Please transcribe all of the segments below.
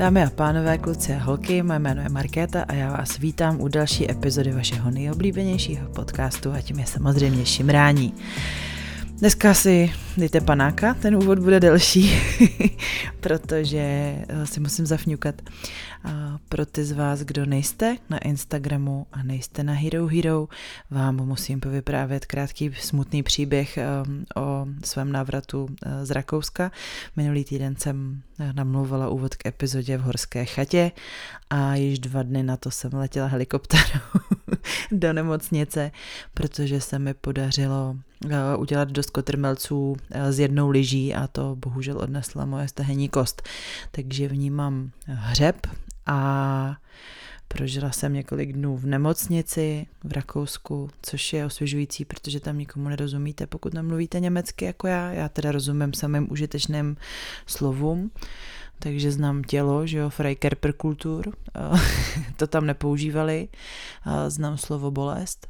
Dámy a pánové, kluci a holky, moje jméno je Markéta a já vás vítám u další epizody vašeho nejoblíbenějšího podcastu a tím je samozřejmě Šimrání. Dneska si dejte panáka, ten úvod bude delší, protože eh, si musím zafňukat. A pro ty z vás, kdo nejste na Instagramu a nejste na Hero Hero, vám musím povyprávět krátký smutný příběh ehm, o svém návratu eh, z Rakouska. Minulý týden jsem eh, namlouvala úvod k epizodě v horské chatě a již dva dny na to jsem letěla helikopterou do nemocnice, protože se mi podařilo udělat dost kotrmelců s eh, jednou lyží a to bohužel odnesla moje stehenní kost. Takže vnímám hřeb a Prožila jsem několik dnů v nemocnici v Rakousku, což je osvěžující, protože tam nikomu nerozumíte, pokud nemluvíte německy jako já. Já teda rozumím samým užitečným slovům, takže znám tělo, že jo, Freikerperkultur, to tam nepoužívali, znám slovo bolest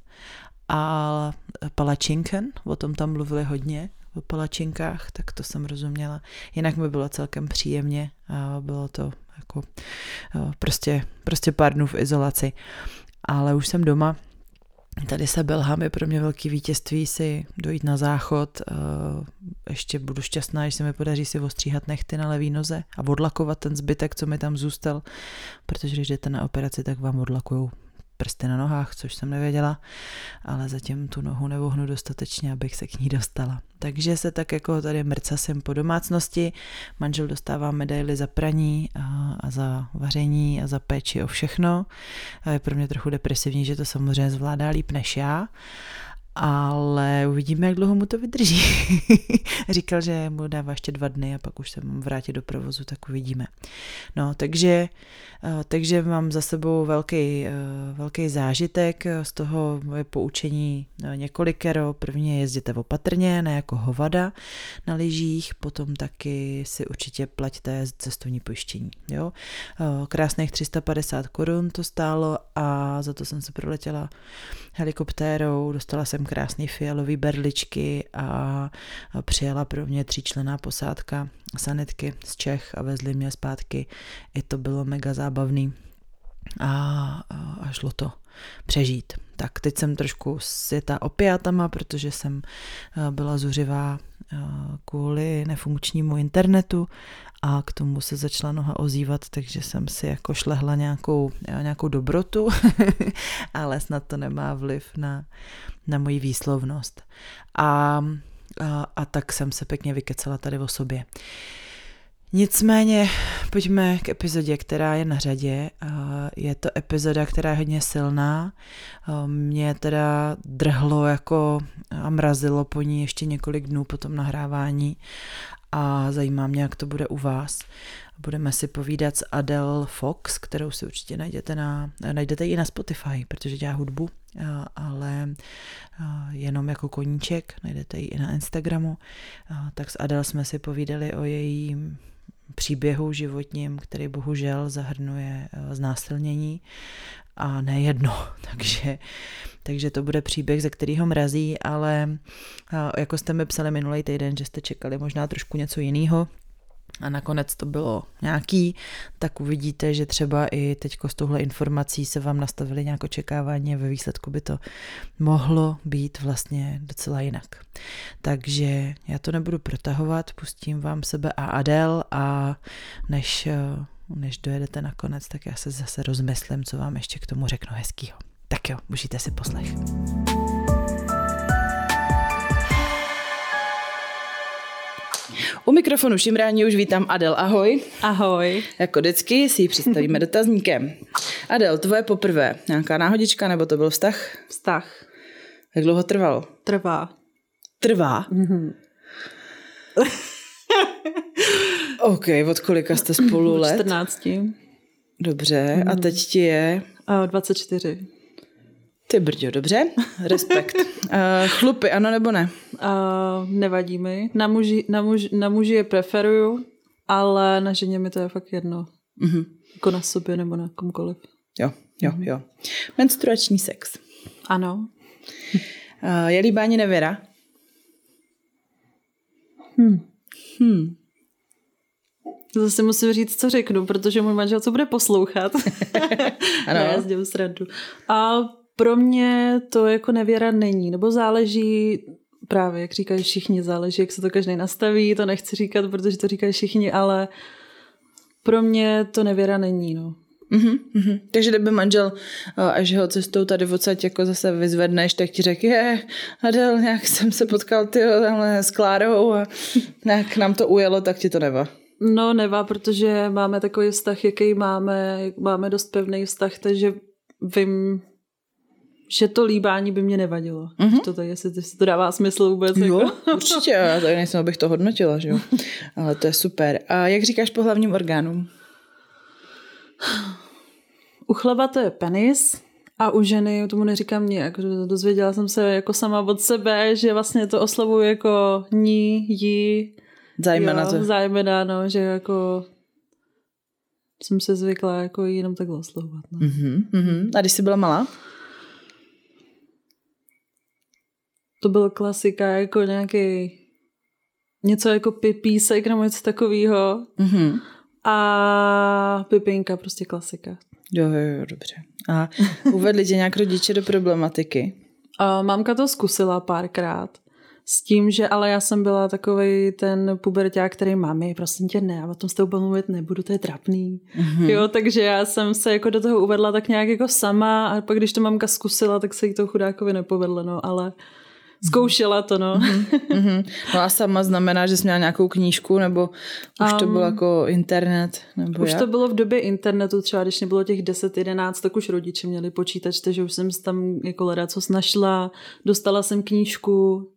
a palačinken, o tom tam mluvili hodně, o palačinkách, tak to jsem rozuměla. Jinak mi bylo celkem příjemně a bylo to jako prostě, prostě pár dnů v izolaci. Ale už jsem doma, Tady se belhám je pro mě velký vítězství si dojít na záchod. Ještě budu šťastná, že se mi podaří si ostříhat nechty na levý noze a odlakovat ten zbytek, co mi tam zůstal, protože když jdete na operaci, tak vám odlakujou prsty na nohách, což jsem nevěděla, ale zatím tu nohu nevohnu dostatečně, abych se k ní dostala. Takže se tak jako tady mrcasem po domácnosti, manžel dostává medaily za praní a, a za vaření a za péči o všechno. A je pro mě trochu depresivní, že to samozřejmě zvládá líp než já, ale uvidíme, jak dlouho mu to vydrží. Říkal, že mu dává ještě dva dny a pak už se mám vrátit do provozu, tak uvidíme. No, takže, eh, takže mám za sebou velký, eh, velký zážitek, z toho je poučení eh, několikero. První je jezděte opatrně, ne jako hovada na lyžích, potom taky si určitě plaťte cestovní pojištění. Jo? Krásných 350 korun to stálo a za to jsem se proletěla helikoptérou, dostala jsem krásné fialové berličky a přijela pro mě tříčlená posádka sanitky z Čech a vezli mě zpátky. I to bylo mega zábavný a, a šlo to přežít. Tak teď jsem trošku světa opiatama, protože jsem byla zuřivá kvůli nefunkčnímu internetu a k tomu se začala noha ozývat, takže jsem si jako šlehla nějakou, nějakou dobrotu, ale snad to nemá vliv na, na moji výslovnost. A, a, a tak jsem se pěkně vykecela tady o sobě. Nicméně pojďme k epizodě, která je na řadě. Je to epizoda, která je hodně silná. Mě teda drhlo jako a mrazilo po ní ještě několik dnů po tom nahrávání a zajímá mě, jak to bude u vás. Budeme si povídat s Adele Fox, kterou si určitě najdete, na, najdete i na Spotify, protože dělá hudbu, ale jenom jako koníček, najdete ji i na Instagramu. Tak s Adele jsme si povídali o jejím příběhu životním, který bohužel zahrnuje znásilnění a nejedno, takže, takže to bude příběh, ze kterého mrazí, ale jako jste mi psali minulý týden, že jste čekali možná trošku něco jiného, a nakonec to bylo nějaký, tak uvidíte, že třeba i teď s touhle informací se vám nastavili nějak očekávání a ve výsledku by to mohlo být vlastně docela jinak. Takže já to nebudu protahovat, pustím vám sebe a Adel a než než dojedete nakonec, tak já se zase rozmyslím, co vám ještě k tomu řeknu hezkýho. Tak jo, užijte si poslech. U mikrofonu Šimrání už vítám Adel, ahoj. Ahoj. Jako vždycky si ji představíme dotazníkem. Adel, tvoje poprvé, nějaká náhodička nebo to byl vztah? Vztah. Jak dlouho trval? Trvá. Trvá? Mm-hmm. OK, od kolika jste spolu let? 14. Dobře, a teď ti je? Uh, 24. Ty brďo, dobře, respekt. uh, chlupy, ano nebo ne? Uh, nevadí mi. Na muži, na, muži, na muži je preferuju, ale na ženě mi to je fakt jedno. Mm-hmm. Jako na sobě nebo na komkoliv. Jo, jo, mm-hmm. jo. Menstruační sex. Ano. Uh, je líbání nevěra? Hmm. Hmm. Zase musím říct, co řeknu, protože můj manžel co bude poslouchat. ano. ne, s srandu. A pro mě to jako nevěra není, nebo záleží právě, jak říkají všichni, záleží, jak se to každý nastaví, to nechci říkat, protože to říkají všichni, ale pro mě to nevěra není, no. Mm-hmm, mm-hmm. Takže kdyby manžel, až ho cestou tady v odsaď jako zase vyzvedneš, tak ti řekl, je, Adel, nějak jsem se potkal ty s Klárou a nějak nám to ujelo, tak ti to neva. No neva, protože máme takový vztah, jaký máme, máme dost pevný vztah, takže vím, že to líbání by mě nevadilo. Mm-hmm. To tady, jestli to dává smysl vůbec. Jo, jako. určitě, já tady nejsem, abych to hodnotila, že jo. Ale to je super. A jak říkáš po hlavním orgánům? U chleba to je penis a u ženy tomu neříkám nijak. Dozvěděla jsem se jako sama od sebe, že vlastně to oslovuju jako ní, jí. Zajména to. Zajména, no, že jako jsem se zvykla jako jenom takhle oslovovat. No. Uh-huh, uh-huh. A když jsi byla malá? To byl klasika, jako nějaký něco jako pipísek nebo něco takového. Uh-huh. A pipinka, prostě klasika. Jo, jo, jo, dobře. A uvedli tě nějak rodiče do problematiky? A mamka to zkusila párkrát. S tím, že ale já jsem byla takový ten puberták, který mami, prosím tě ne, a o tom s tebou mluvit nebudu, to je trapný. Mm-hmm. Jo, takže já jsem se jako do toho uvedla tak nějak jako sama a pak když to mamka zkusila, tak se jí to chudákovi nepovedlo, no, ale Zkoušela to, no. Mm-hmm. No a sama znamená, že jsi měla nějakou knížku, nebo už um, to bylo jako internet? Nebo už jak? to bylo v době internetu, třeba když nebylo těch 10-11, tak už rodiče měli počítač, takže už jsem tam jako leda co našla, dostala jsem knížku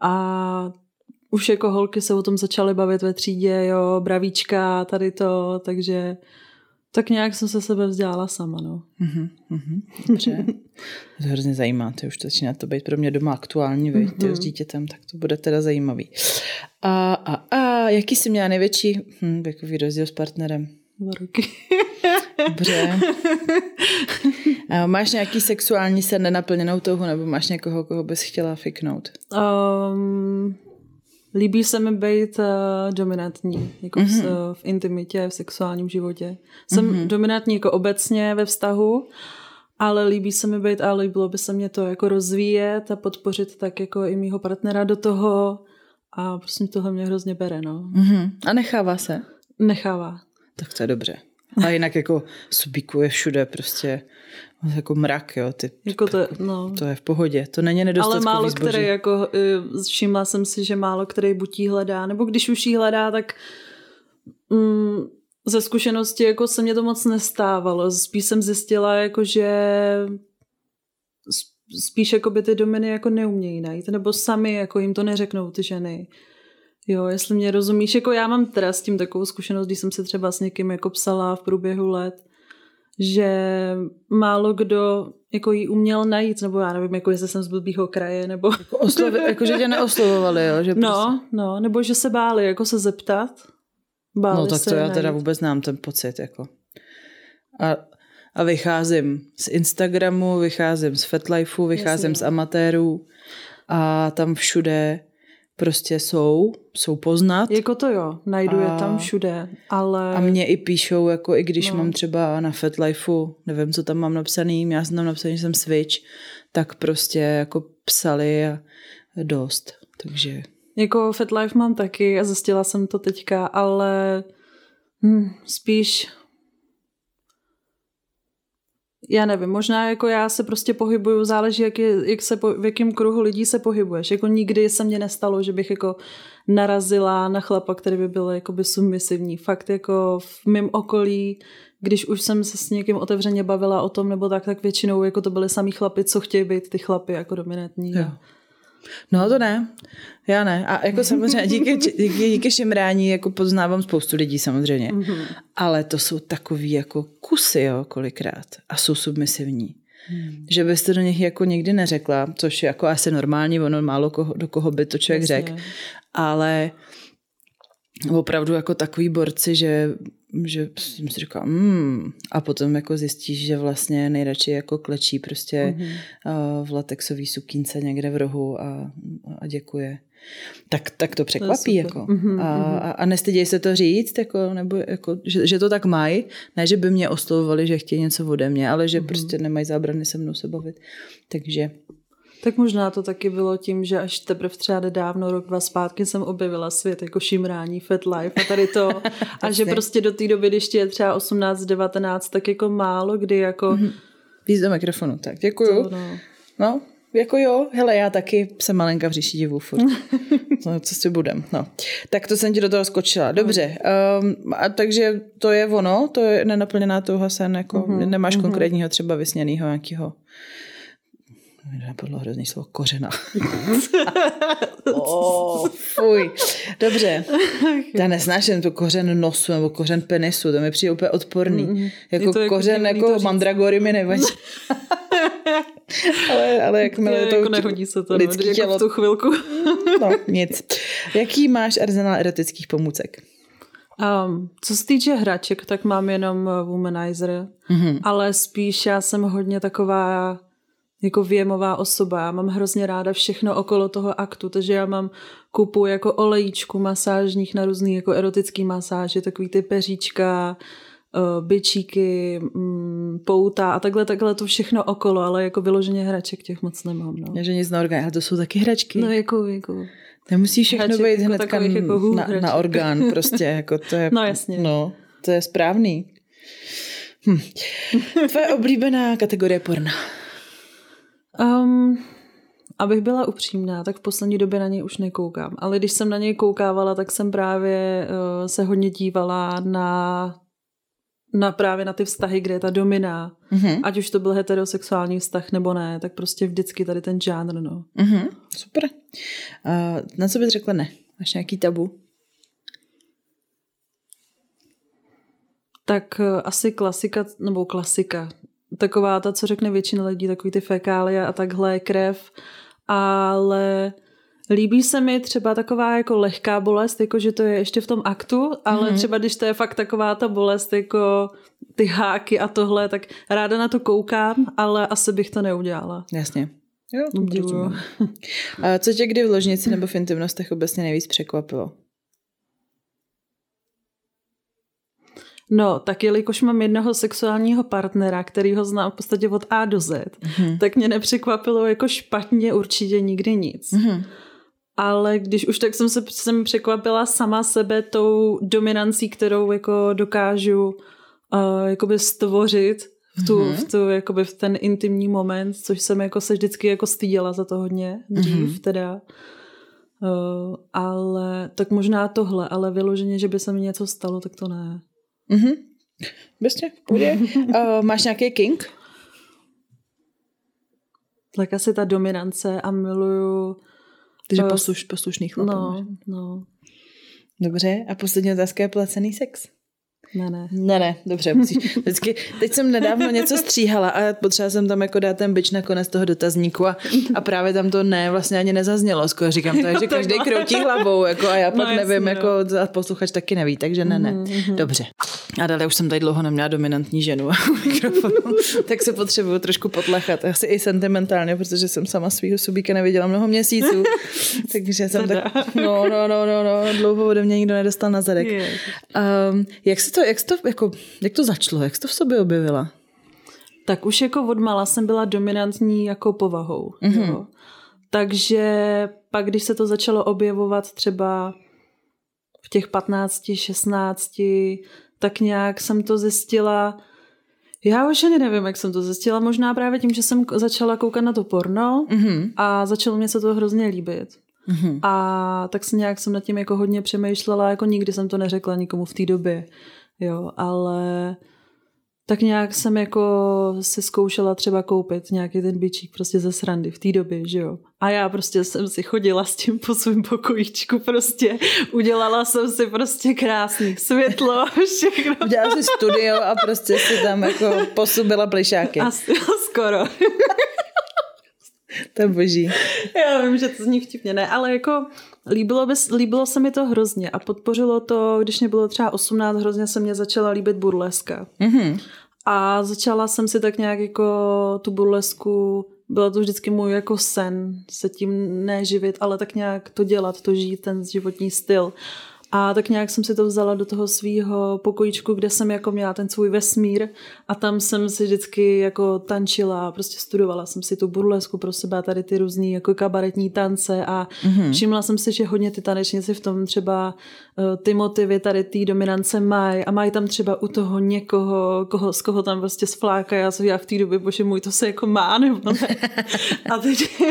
a už jako holky se o tom začaly bavit ve třídě, jo, bravíčka, tady to, takže tak nějak jsem se sebe vzdělala sama, no. Mm-hmm, mm-hmm, dobře. to hrozně zajímá, to už to začíná to být pro mě doma aktuální, vy, mm-hmm. s dítětem, tak to bude teda zajímavý. A, a, a jaký jsi měla největší hm, věkový rozdíl s partnerem? Dva roky. Dobře. A máš nějaký sexuální sen nenaplněnou touhu, nebo máš někoho, koho bys chtěla fiknout? Um, Líbí se mi být uh, dominantní, jako mm-hmm. v, mhm. v intimitě, v sexuálním životě. Jsem mm-hmm. dominantní jako obecně ve vztahu, ale líbí se mi být a líbilo by se mě to jako rozvíjet a podpořit tak jako i mýho partnera do toho a prostě tohle mě hrozně bere, no. Mm-hmm. A nechává se? Nechává. Tak to je dobře. A jinak jako subíkuje všude prostě jako mrak, jo. Ty, jako to, no. to je v pohodě, to není nedostatkový Ale málo zboží. který, jako eh, všimla jsem si, že málo který buď jí hledá, nebo když už jí hledá, tak mm, ze zkušenosti jako se mě to moc nestávalo. Spíš jsem zjistila, jako že spíš jako by ty domeny jako neumějí najít, nebo sami jako jim to neřeknou ty ženy. Jo, jestli mě rozumíš, jako já mám teda s tím takovou zkušenost, když jsem se třeba s někým jako psala v průběhu let, že málo kdo jako jí uměl najít, nebo já nevím, jako jestli jsem z blbýho kraje, nebo... Jako, oslovi, jako že tě neoslovovali, jo? Že no, prostě... no, nebo že se báli jako se zeptat. Báli no tak to já najít. teda vůbec znám ten pocit, jako. A, a vycházím z Instagramu, vycházím z Fetlifeu, vycházím Jasně. z amatérů a tam všude prostě jsou, jsou poznat. Jako to jo, najdu a, je tam všude, ale... A mě i píšou, jako i když no. mám třeba na FetLifeu, nevím, co tam mám napsaný, já jsem tam napsaný, že jsem Switch, tak prostě jako psali a dost, takže... Jako FetLife mám taky a zjistila jsem to teďka, ale hm, spíš já nevím, možná jako já se prostě pohybuju, záleží, jak, je, jak se, po, v jakém kruhu lidí se pohybuješ. Jako nikdy se mně nestalo, že bych jako narazila na chlapa, který by byl jakoby submisivní. Fakt jako v mém okolí, když už jsem se s někým otevřeně bavila o tom nebo tak, tak většinou jako to byly samý chlapi, co chtějí být ty chlapy jako dominantní. Jo. No to ne, já ne. A jako samozřejmě díky, díky, díky šimrání jako poznávám spoustu lidí samozřejmě. Mm-hmm. Ale to jsou takový jako kusy, jo, kolikrát. A jsou submisivní. Hmm. Že byste do nich jako nikdy neřekla, což je jako asi normální, ono málo koho, do koho by to člověk řekl. Ale opravdu jako takový borci, že že jsem si říkala, mm. a potom jako zjistíš, že vlastně nejradši jako klečí prostě mm-hmm. v latexový sukínce někde v rohu a, a děkuje. Tak, tak to překvapí. To jako. Mm-hmm, a, a, a nestyděj se to říct, jako, nebo jako, že, že to tak mají. Ne, že by mě oslovovali, že chtějí něco ode mě, ale že mm-hmm. prostě nemají zábrany se mnou se bavit. Takže tak možná to taky bylo tím, že až teprve třeba nedávno, rok, dva zpátky jsem objevila svět jako šimrání, Fat Life a tady to. a že prostě do té doby, když je třeba 18, 19, tak jako málo kdy jako... Mm-hmm. Víc do mikrofonu, tak děkuju. To, no. no, jako jo, hele, já taky jsem malenka v říši divů furt. no, co si budem, no. Tak to jsem ti do toho skočila. Dobře, um, a takže to je ono, to je nenaplněná touha sen, jako mm-hmm. nemáš mm-hmm. konkrétního třeba vysněného nějakého mi napadlo hrozný slovo kořena. oh, fuj. Dobře. Já nesnáším to kořen nosu nebo kořen penisu, to mi přijde úplně odporný. Mm, jako, to jako kořen jako, jako mandragory mi nevadí. ale, ale jakmile to... Jako nehodí se to, lidský no, tělo. Jako v tu chvilku. no, nic. Jaký máš arzenál erotických pomůcek? Um, co se týče hraček, tak mám jenom womanizer, mm-hmm. ale spíš já jsem hodně taková jako věmová osoba. Já mám hrozně ráda všechno okolo toho aktu, takže já mám kupu jako olejíčku masážních na různý jako erotický masáže, takový ty peříčka, eh, byčíky, mm, pouta a takhle, takhle to všechno okolo, ale jako vyloženě hraček těch moc nemám. No. Že nic na orgán, ale to jsou taky hračky. No jako, jako Nemusí všechno hraček, být jako hnedka jako na, na orgán, prostě, jako to je, no jasně. No, to je správný. Hm. Tvoje oblíbená kategorie porna? Um, abych byla upřímná, tak v poslední době na něj už nekoukám. Ale když jsem na něj koukávala, tak jsem právě uh, se hodně dívala na na právě na ty vztahy, kde je ta domina, mm-hmm. ať už to byl heterosexuální vztah nebo ne, tak prostě vždycky tady ten žánr, no. Mm-hmm. Super. Uh, na co bys řekla ne? Máš nějaký tabu? Tak uh, asi klasika, nebo klasika, taková ta, co řekne většina lidí, takový ty fekálie a takhle, krev, ale líbí se mi třeba taková jako lehká bolest, jako že to je ještě v tom aktu, ale mm-hmm. třeba když to je fakt taková ta bolest, jako ty háky a tohle, tak ráda na to koukám, ale asi bych to neudělala. Jasně. Jo, A co tě kdy v ložnici nebo v intimnostech obecně nejvíc překvapilo? No, tak jelikož mám jednoho sexuálního partnera, který ho znám v podstatě od A do Z, mm-hmm. tak mě nepřekvapilo jako špatně určitě nikdy nic. Mm-hmm. Ale když už tak jsem se jsem překvapila sama sebe tou dominancí, kterou jako dokážu uh, jakoby stvořit v, tu, mm-hmm. v, tu, jakoby v ten intimní moment, což jsem jako se vždycky jako styděla za to hodně dřív mm-hmm. teda. Uh, ale tak možná tohle, ale vyloženě, že by se mi něco stalo, tak to ne. Mhm. Vlastně, půjde. uh, máš nějaký king? Tak asi ta dominance a miluju... Takže uh, posluš, poslušný chlap. No, no. Dobře, a poslední otázka je placený sex. Ne, ne. Ne, ne, dobře. Vždycky, teď jsem nedávno něco stříhala a potřeba jsem tam jako dát ten byč na konec toho dotazníku a, a právě tam to ne vlastně ani nezaznělo. Skoro říkám to, že každý kroutí hlavou jako a já pak no, nevím, jasně, jako a posluchač taky neví, takže ne, ne. Mm-hmm. Dobře. A dále už jsem tady dlouho neměla dominantní ženu a mikrofonu, tak se potřebuju trošku potlechat. Asi i sentimentálně, protože jsem sama svého subíka neviděla mnoho měsíců. takže jsem tak, no, no, no, no, no, dlouho ode mě nikdo nedostal na zadek. Um, jak se to to, jak, to, jako, jak to začalo? Jak jsi to v sobě objevila? Tak už jako od mala jsem byla dominantní jako povahou. Mm-hmm. Jo. Takže pak, když se to začalo objevovat třeba v těch 15, 16, tak nějak jsem to zjistila, já už ani nevím, jak jsem to zjistila, možná právě tím, že jsem začala koukat na to porno mm-hmm. a začalo mě se to hrozně líbit. Mm-hmm. A tak se nějak jsem nad tím jako hodně přemýšlela, jako nikdy jsem to neřekla nikomu v té době jo, ale tak nějak jsem jako si zkoušela třeba koupit nějaký ten bičík prostě ze srandy v té době, že jo. A já prostě jsem si chodila s tím po svém pokojíčku prostě. Udělala jsem si prostě krásný světlo, všechno. Udělala si studio a prostě si tam jako posubila plišáky. Asi, skoro. to je boží. Já vím, že to zní vtipně, ne, ale jako líbilo, by, líbilo se mi to hrozně a podpořilo to, když mě bylo třeba 18, hrozně se mě začala líbit burleska. Mm-hmm. A začala jsem si tak nějak jako tu burlesku, bylo to vždycky můj jako sen se tím neživit, ale tak nějak to dělat, to žít, ten životní styl. A tak nějak jsem si to vzala do toho svého pokojíčku, kde jsem jako měla ten svůj vesmír a tam jsem si vždycky jako tančila, prostě studovala jsem si tu burlesku pro sebe a tady ty různé jako kabaretní tance a mm-hmm. všimla jsem si, že hodně ty tanečníci v tom třeba ty motivy tady té dominance mají a mají tam třeba u toho někoho, koho, z koho tam prostě sfláka, já, já v té době, bože můj, to se jako má, nebo ne. A teď,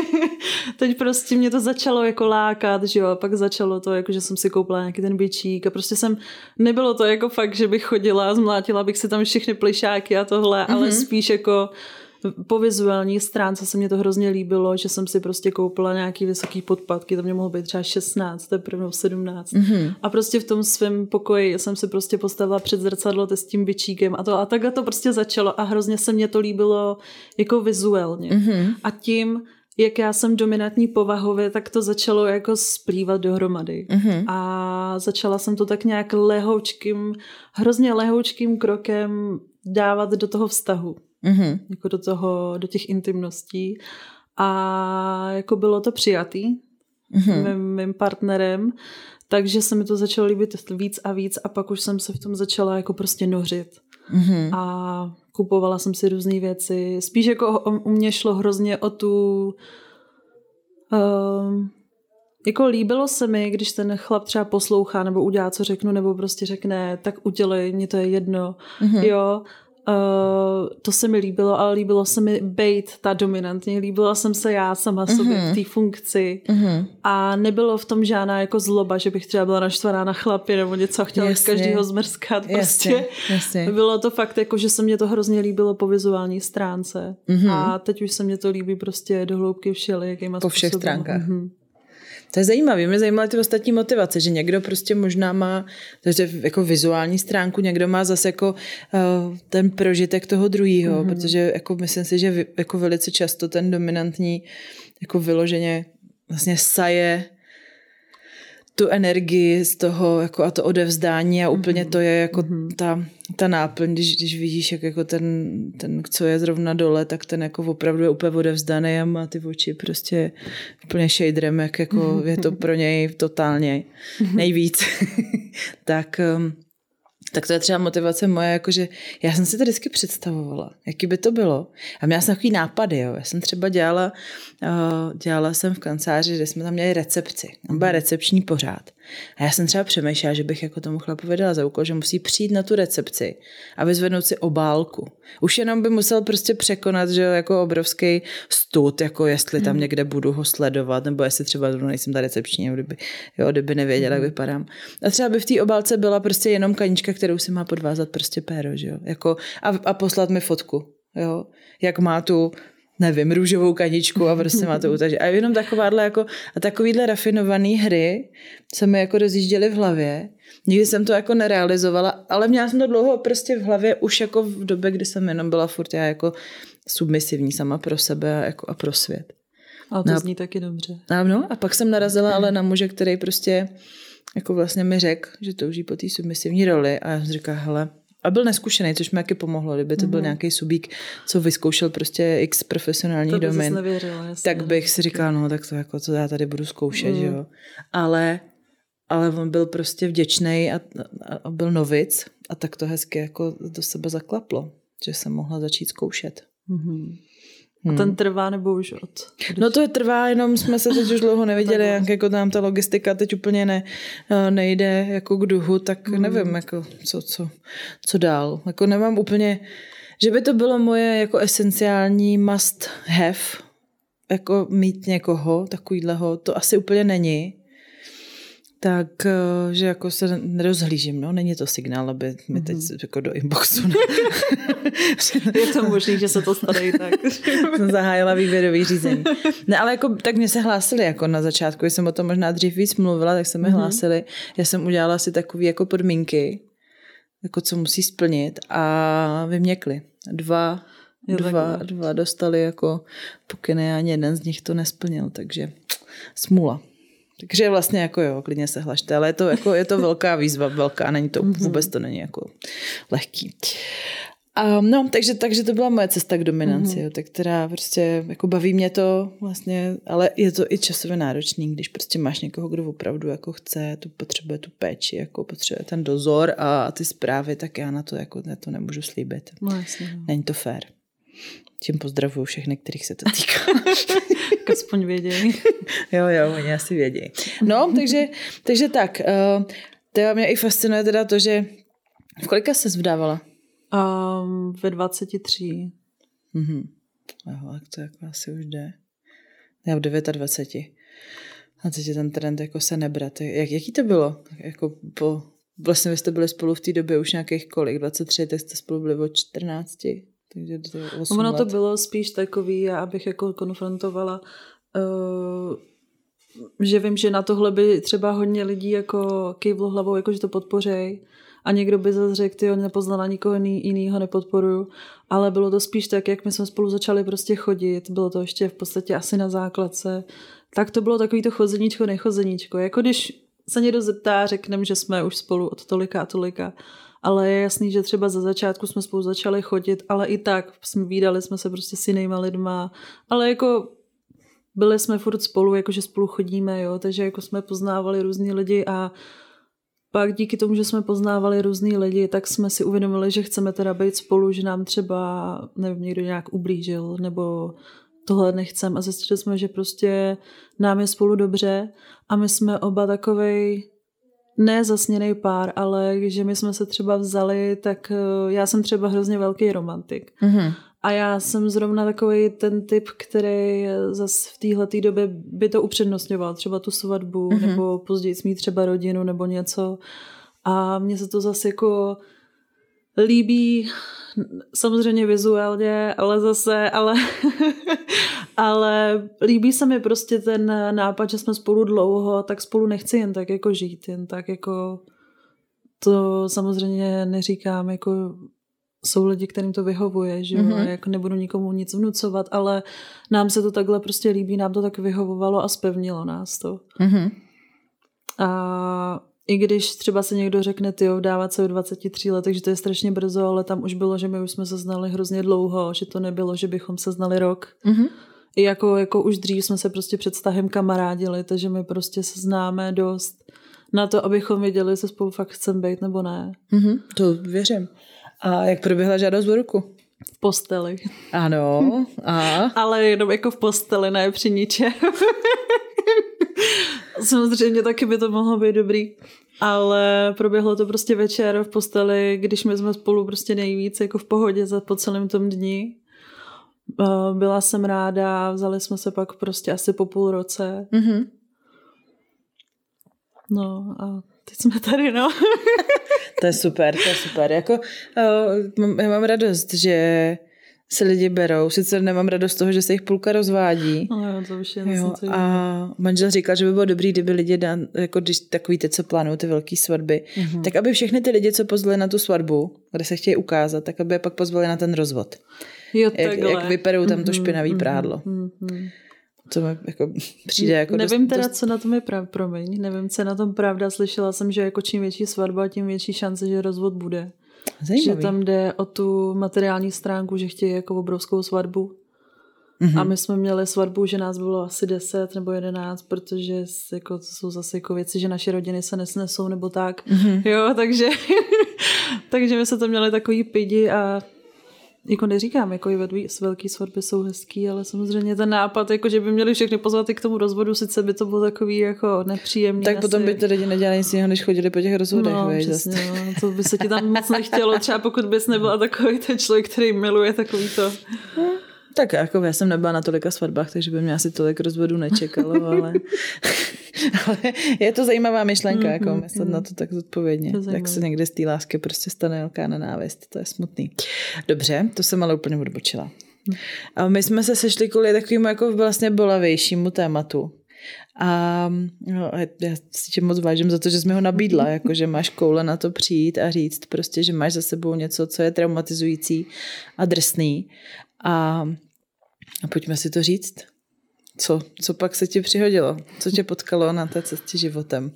teď prostě mě to začalo jako lákat, že jo, a pak začalo to, jako že jsem si koupila nějaký ten bičík a prostě jsem, nebylo to jako fakt, že bych chodila a zmlátila bych si tam všechny plišáky a tohle, mm-hmm. ale mhm. spíš jako po vizuální stránce se mě to hrozně líbilo, že jsem si prostě koupila nějaký vysoký podpadky, to mě mohlo být třeba 16, teprve 17. Mm-hmm. A prostě v tom svém pokoji jsem si prostě postavila před zrcadlo s tím bičíkem a to a takhle to prostě začalo a hrozně se mě to líbilo jako vizuálně. Mm-hmm. A tím jak já jsem dominantní povahově, tak to začalo jako splývat dohromady. Mm-hmm. A začala jsem to tak nějak lehoučkým, hrozně lehoučkým krokem dávat do toho vztahu. Mm-hmm. Jako do toho, do těch intimností. A jako bylo to přijatý mm-hmm. mým, mým partnerem, takže se mi to začalo líbit víc a víc a pak už jsem se v tom začala jako prostě nořit. Mm-hmm. A kupovala jsem si různé věci. Spíš jako u mě šlo hrozně o tu... Um, jako líbilo se mi, když ten chlap třeba poslouchá nebo udělá, co řeknu, nebo prostě řekne, tak udělej, mě to je jedno. Mm-hmm. Jo, Uh, to se mi líbilo, ale líbilo se mi být ta dominantně. Líbila jsem se já sama mm-hmm. sobě v té funkci. Mm-hmm. A nebylo v tom žádná jako zloba, že bych třeba byla naštvaná na chlapy nebo něco a chtěla z každého zmrskat. Prostě jasně, jasně. bylo to fakt jako, že se mě to hrozně líbilo po vizuální stránce. Mm-hmm. A teď už se mě to líbí prostě do hloubky všelijakýma Po všech způsobem. stránkách. Mm-hmm. To je zajímavé. Mě zajímaly ty ostatní motivace, že někdo prostě možná má takže jako vizuální stránku, někdo má zase jako uh, ten prožitek toho druhého, mm-hmm. protože jako myslím si, že jako velice často ten dominantní jako vyloženě vlastně saje tu energii z toho jako a to odevzdání a úplně mm-hmm. to je jako mm-hmm. ta, ta náplň, když, když vidíš, jak jako ten, ten, co je zrovna dole, tak ten jako opravdu je úplně odevzdaný a má ty oči prostě úplně shaderem, jak jako mm-hmm. je to pro něj totálně nejvíc. tak um, tak to je třeba motivace moje, jakože já jsem si to vždycky představovala, jaký by to bylo. A měla jsem takový nápady, jo. Já jsem třeba dělala, uh, dělala jsem v kanceláři, kde jsme tam měli recepci. Tam byla recepční pořád. A já jsem třeba přemýšlela, že bych jako tomu chlapovi dala za úkol, že musí přijít na tu recepci a vyzvednout si obálku. Už jenom by musel prostě překonat, že jako obrovský stud, jako jestli tam hmm. někde budu ho sledovat, nebo jestli třeba nejsem ta recepční, kdyby, jo, kdyby nevěděla, jak hmm. vypadám. A třeba by v té obálce byla prostě jenom kanička, kterou si má podvázat prostě péro, že jo? Jako, a, a poslat mi fotku, jo? Jak má tu nevím, růžovou kaničku a prostě má to utažit. A jenom takováhle jako, a takovýhle rafinované hry se mi jako rozjížděly v hlavě. Nikdy jsem to jako nerealizovala, ale měla jsem to dlouho prostě v hlavě už jako v době, kdy jsem jenom byla furt já jako submisivní sama pro sebe a, jako a pro svět. A to no, zní taky dobře. A, no, a pak jsem narazila ale na muže, který prostě jako vlastně mi řekl, že touží po té submisivní roli a já jsem říkala, hele, a byl neskušený, což mi taky pomohlo. Kdyby to byl mm-hmm. nějaký subík, co vyzkoušel prostě x profesionální to domen, nevěřila, jasně, tak bych si říkala, no tak to jako, co já tady budu zkoušet, mm. jo. Ale, ale on byl prostě vděčný a, a, byl novic a tak to hezky jako do sebe zaklaplo, že jsem mohla začít zkoušet. Mm-hmm. A ten hmm. trvá nebo už od... No to je trvá, jenom jsme se teď už dlouho neviděli, jak jako tam ta logistika teď úplně ne, eh, nejde jako k duhu, tak hmm. nevím, jako co, co, co dál. Jako nemám úplně, že by to bylo moje jako esenciální must have, jako mít někoho takovýhleho, to asi úplně není tak, eh, že jako se nerozhlížím, no, není to signál, aby mi teď mm-hmm. jako do inboxu. Ne... je to možný, že se to stane i tak. jsem zahájila výběrový řízení. Ne, ale jako, tak mě se hlásili jako na začátku, jsem o tom možná dřív víc mluvila, tak se mi mm-hmm. hlásili. Já jsem udělala si takové jako podmínky, jako co musí splnit a vyměkli. Dva dva, dva dostali jako pokyny a ani jeden z nich to nesplnil, takže smula. Takže vlastně jako jo, klidně se hlašte, ale je to, jako, je to velká výzva, velká, není to, mhm. vůbec to není jako lehký. Um, no, takže, takže to byla moje cesta k dominanci, mm-hmm. jo, tak která prostě, jako baví mě to vlastně, ale je to i časově náročný, když prostě máš někoho, kdo opravdu jako chce, tu potřebuje tu péči, jako potřebuje ten dozor a ty zprávy, tak já na to jako na to nemůžu slíbit. No, jasně. No. Není to fér. Tím pozdravuju všechny, kterých se to týká. Aspoň vědějí. jo, jo, oni asi vědějí. No, takže, takže tak. Uh, to mě i fascinuje teda to, že v kolika se vdávala? Um, ve 23. Mhm. Aha, tak to jako asi už jde. Já v 29. A teď je ten trend jako se nebrat. Jak, jaký to bylo? Jako po, vlastně vy jste byli spolu v té době už nějakých kolik? 23, tak jste spolu byli o 14? Takže to je 8 ono let. to bylo spíš takový, abych jako konfrontovala uh, že vím, že na tohle by třeba hodně lidí jako kývlo hlavou, jako že to podpořej. A někdo by zase řekl, jo, nepoznala nikoho jiného, nepodporuju, ale bylo to spíš tak, jak my jsme spolu začali prostě chodit, bylo to ještě v podstatě asi na základce, tak to bylo takový to chozeníčko, nechozeníčko, jako když se někdo zeptá, řekneme, že jsme už spolu od tolika a tolika, ale je jasný, že třeba za začátku jsme spolu začali chodit, ale i tak jsme výdali jsme se prostě s jinýma lidma, ale jako byli jsme furt spolu, jakože spolu chodíme, jo, takže jako jsme poznávali různý lidi a pak díky tomu, že jsme poznávali různý lidi, tak jsme si uvědomili, že chceme teda být spolu, že nám třeba, nevím, někdo nějak ublížil, nebo tohle nechcem. A zjistili jsme, že prostě nám je spolu dobře a my jsme oba takovej ne zasněný pár, ale že my jsme se třeba vzali, tak eh, já jsem třeba hrozně velký romantik. Mm-hmm. A já jsem zrovna takový ten typ, který zase v téhle době by to upřednostňoval, třeba tu svatbu, mm-hmm. nebo později mít třeba rodinu nebo něco. A mně se to zase jako líbí samozřejmě vizuálně, ale zase, ale, ale líbí se mi prostě ten nápad, že jsme spolu dlouho, tak spolu nechci jen tak jako žít, jen tak jako to samozřejmě neříkám jako jsou lidi, kterým to vyhovuje, že mm-hmm. jako nebudu nikomu nic vnucovat, ale nám se to takhle prostě líbí, nám to tak vyhovovalo a spevnilo nás to. Mm-hmm. A i když třeba se někdo řekne, ty dávat se o 23 letech, že to je strašně brzo, ale tam už bylo, že my už jsme se znali hrozně dlouho, že to nebylo, že bychom se znali rok. Mm-hmm. I jako, jako už dřív jsme se prostě před vztahem kamarádili, takže my prostě se známe dost na to, abychom věděli, jestli spolu fakt chceme být nebo ne. Mm-hmm, to věřím. A jak proběhla žádost o ruku? V posteli. Ano. A? Ale jenom jako v posteli, ne při ničem. Samozřejmě taky by to mohlo být dobrý. Ale proběhlo to prostě večer v posteli, když my jsme spolu prostě nejvíc jako v pohodě za po celém tom dni. Byla jsem ráda, vzali jsme se pak prostě asi po půl roce. Mm-hmm. No a teď jsme tady, no. to je super, to je super. Jako, uh, já mám radost, že se lidi berou. Sice nemám radost z toho, že se jich půlka rozvádí. No jo, to už je jo, A manžel říkal, že by bylo dobrý, kdyby lidi, dan, jako když takový ty, co plánují ty velké svatby, mm-hmm. tak aby všechny ty lidi, co pozvali na tu svatbu, kde se chtějí ukázat, tak aby je pak pozvali na ten rozvod. Jo, jak, jak vyperou tam to mhm, špinavý mm-hmm, prádlo. Mm-hmm. Co mi jako přijde jako Nevím dost, teda, dost... co na tom je pravda, promiň, nevím, co na tom pravda. Slyšela jsem, že jako čím větší svatba, tím větší šance, že rozvod bude. Zajímavý. Že tam jde o tu materiální stránku, že chtějí jako obrovskou svatbu. Mm-hmm. A my jsme měli svatbu, že nás bylo asi 10 nebo 11, protože jako, to jsou zase jako věci, že naše rodiny se nesnesou nebo tak. Mm-hmm. Jo, takže, takže my jsme to měli takový pidi a jako neříkám, jako i velký svatby jsou hezký, ale samozřejmě ten nápad, jako že by měli všechny pozvat i k tomu rozvodu, sice by to bylo takový jako nepříjemný. Tak asi. potom by to lidi nedělali nic jiného, než chodili po těch rozvodech. No, víš, přesně, no, to by se ti tam moc nechtělo, třeba pokud bys nebyla takový ten člověk, který miluje takový to. Tak jako já jsem nebyla na tolika svatbách, takže by mě asi tolik rozvodů nečekalo, ale, ale je to zajímavá myšlenka, mm, jako mm, myslet mm. na to tak zodpovědně. Jak se někde z té lásky prostě stane velká nenávist, to je smutný. Dobře, to jsem ale úplně odbočila. A my jsme se sešli kvůli takovému jako vlastně bolavějšímu tématu. A no, já si tě moc vážím za to, že jsi mi ho nabídla, jako že máš koule na to přijít a říct prostě, že máš za sebou něco, co je traumatizující a drsný A, a pojďme si to říct. Co, co pak se ti přihodilo? Co tě potkalo na té cestě životem?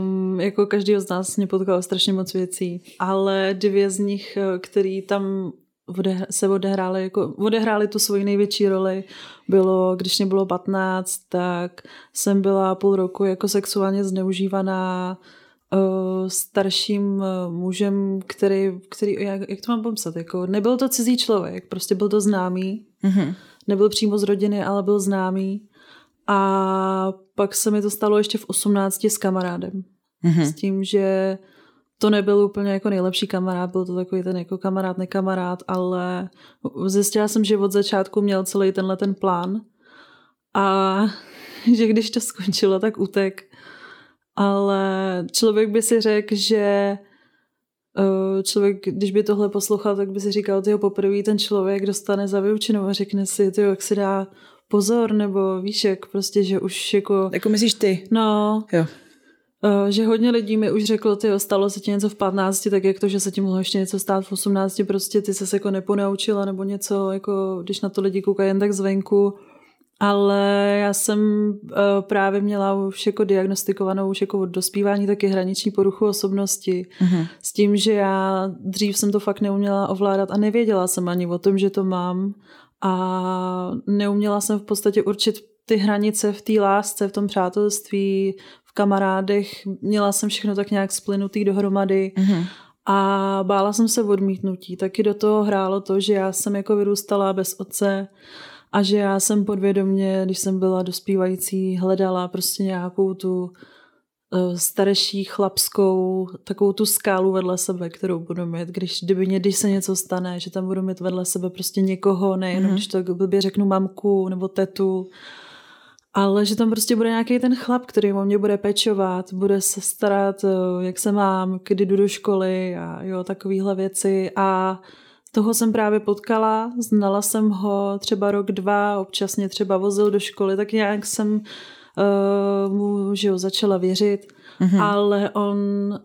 Um, jako každý z nás mě potkalo strašně moc věcí, ale dvě z nich, eh, které tam se odehrály, jako, odehrály tu svoji největší roli, bylo, když mě bylo 15, tak jsem byla půl roku jako sexuálně zneužívaná uh, starším uh, mužem, který, který jak, jak to mám pomyslet, jako nebyl to cizí člověk, prostě byl to známý, mm-hmm. Nebyl přímo z rodiny, ale byl známý a pak se mi to stalo ještě v 18 s kamarádem. Mm-hmm. S tím, že to nebyl úplně jako nejlepší kamarád, byl to takový ten jako kamarád, nekamarád, ale zjistila jsem, že od začátku měl celý tenhle ten plán a že když to skončilo, tak utek. Ale člověk by si řekl, že člověk, když by tohle poslouchal, tak by si říkal, tyho poprvé ten člověk dostane za vyučenou a řekne si, tyjo, jak si dá pozor, nebo víš, jak prostě, že už jako... Jako myslíš ty? No. Jo. Uh, že hodně lidí mi už řeklo, ty stalo se ti něco v 15, tak jak to, že se ti mohlo ještě něco stát v 18, prostě ty se jako neponaučila nebo něco, jako když na to lidi koukají jen tak zvenku. Ale já jsem uh, právě měla už jako diagnostikovanou už jako od dospívání taky hraniční poruchu osobnosti. Uh-huh. S tím, že já dřív jsem to fakt neuměla ovládat a nevěděla jsem ani o tom, že to mám. A neuměla jsem v podstatě určit ty hranice v té lásce, v tom přátelství, kamarádech, měla jsem všechno tak nějak splynutý dohromady mm-hmm. a bála jsem se odmítnutí. Taky do toho hrálo to, že já jsem jako vyrůstala bez otce a že já jsem podvědomě, když jsem byla dospívající, hledala prostě nějakou tu uh, starší chlapskou, takovou tu skálu vedle sebe, kterou budu mít, když, kdyby mě, když se něco stane, že tam budu mít vedle sebe prostě někoho, nejenom, mm-hmm. když to blbě řeknu mamku nebo tetu, ale že tam prostě bude nějaký ten chlap, který o mě bude pečovat, bude se starat, eh, jak se mám, kdy jdu do školy a jo, takovýhle věci a toho jsem právě potkala, znala jsem ho třeba rok, dva, občas mě třeba vozil do školy, tak nějak jsem uh, mu že jo, začala věřit, mm-hmm. ale on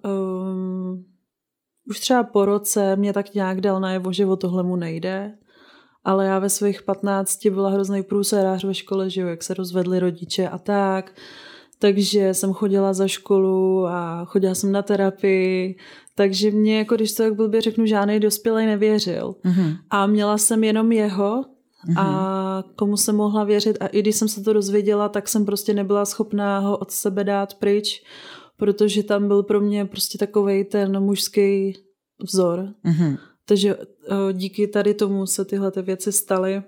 um, už třeba po roce mě tak nějak dal najevo, že o tohle mu nejde ale já ve svých 15 byla hrozný průserář ve škole, že jo, jak se rozvedli rodiče a tak. Takže jsem chodila za školu a chodila jsem na terapii, takže mě, jako když to tak blbě řeknu, žádný dospělý nevěřil. Mm-hmm. A měla jsem jenom jeho mm-hmm. a komu jsem mohla věřit a i když jsem se to dozvěděla, tak jsem prostě nebyla schopná ho od sebe dát pryč, protože tam byl pro mě prostě takovej ten mužský vzor. Mm-hmm. Takže eh, díky tady tomu se tyhle ty věci staly.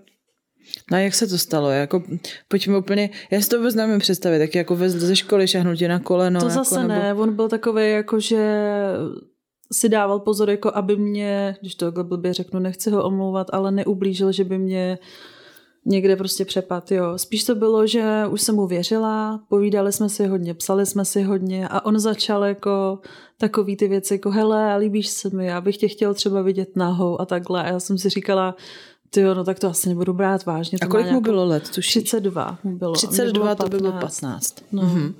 No a jak se to stalo? Jako, pojďme úplně, já si to vůbec nevím představit, tak jako ze školy šahnutí na koleno. To jako, zase nebo... ne, on byl takový jako, že si dával pozor, jako aby mě, když to blbě řeknu, nechci ho omlouvat, ale neublížil, že by mě někde prostě přepad, jo. Spíš to bylo, že už jsem mu věřila, povídali jsme si hodně, psali jsme si hodně a on začal jako takový ty věci, jako hele, líbíš se mi, já bych tě chtěl třeba vidět nahou a takhle. A já jsem si říkala, ty no tak to asi nebudu brát vážně. To a kolik mu bylo let? Tušíš? 32 mu bylo. 32 to by bylo 15. No. Mm-hmm.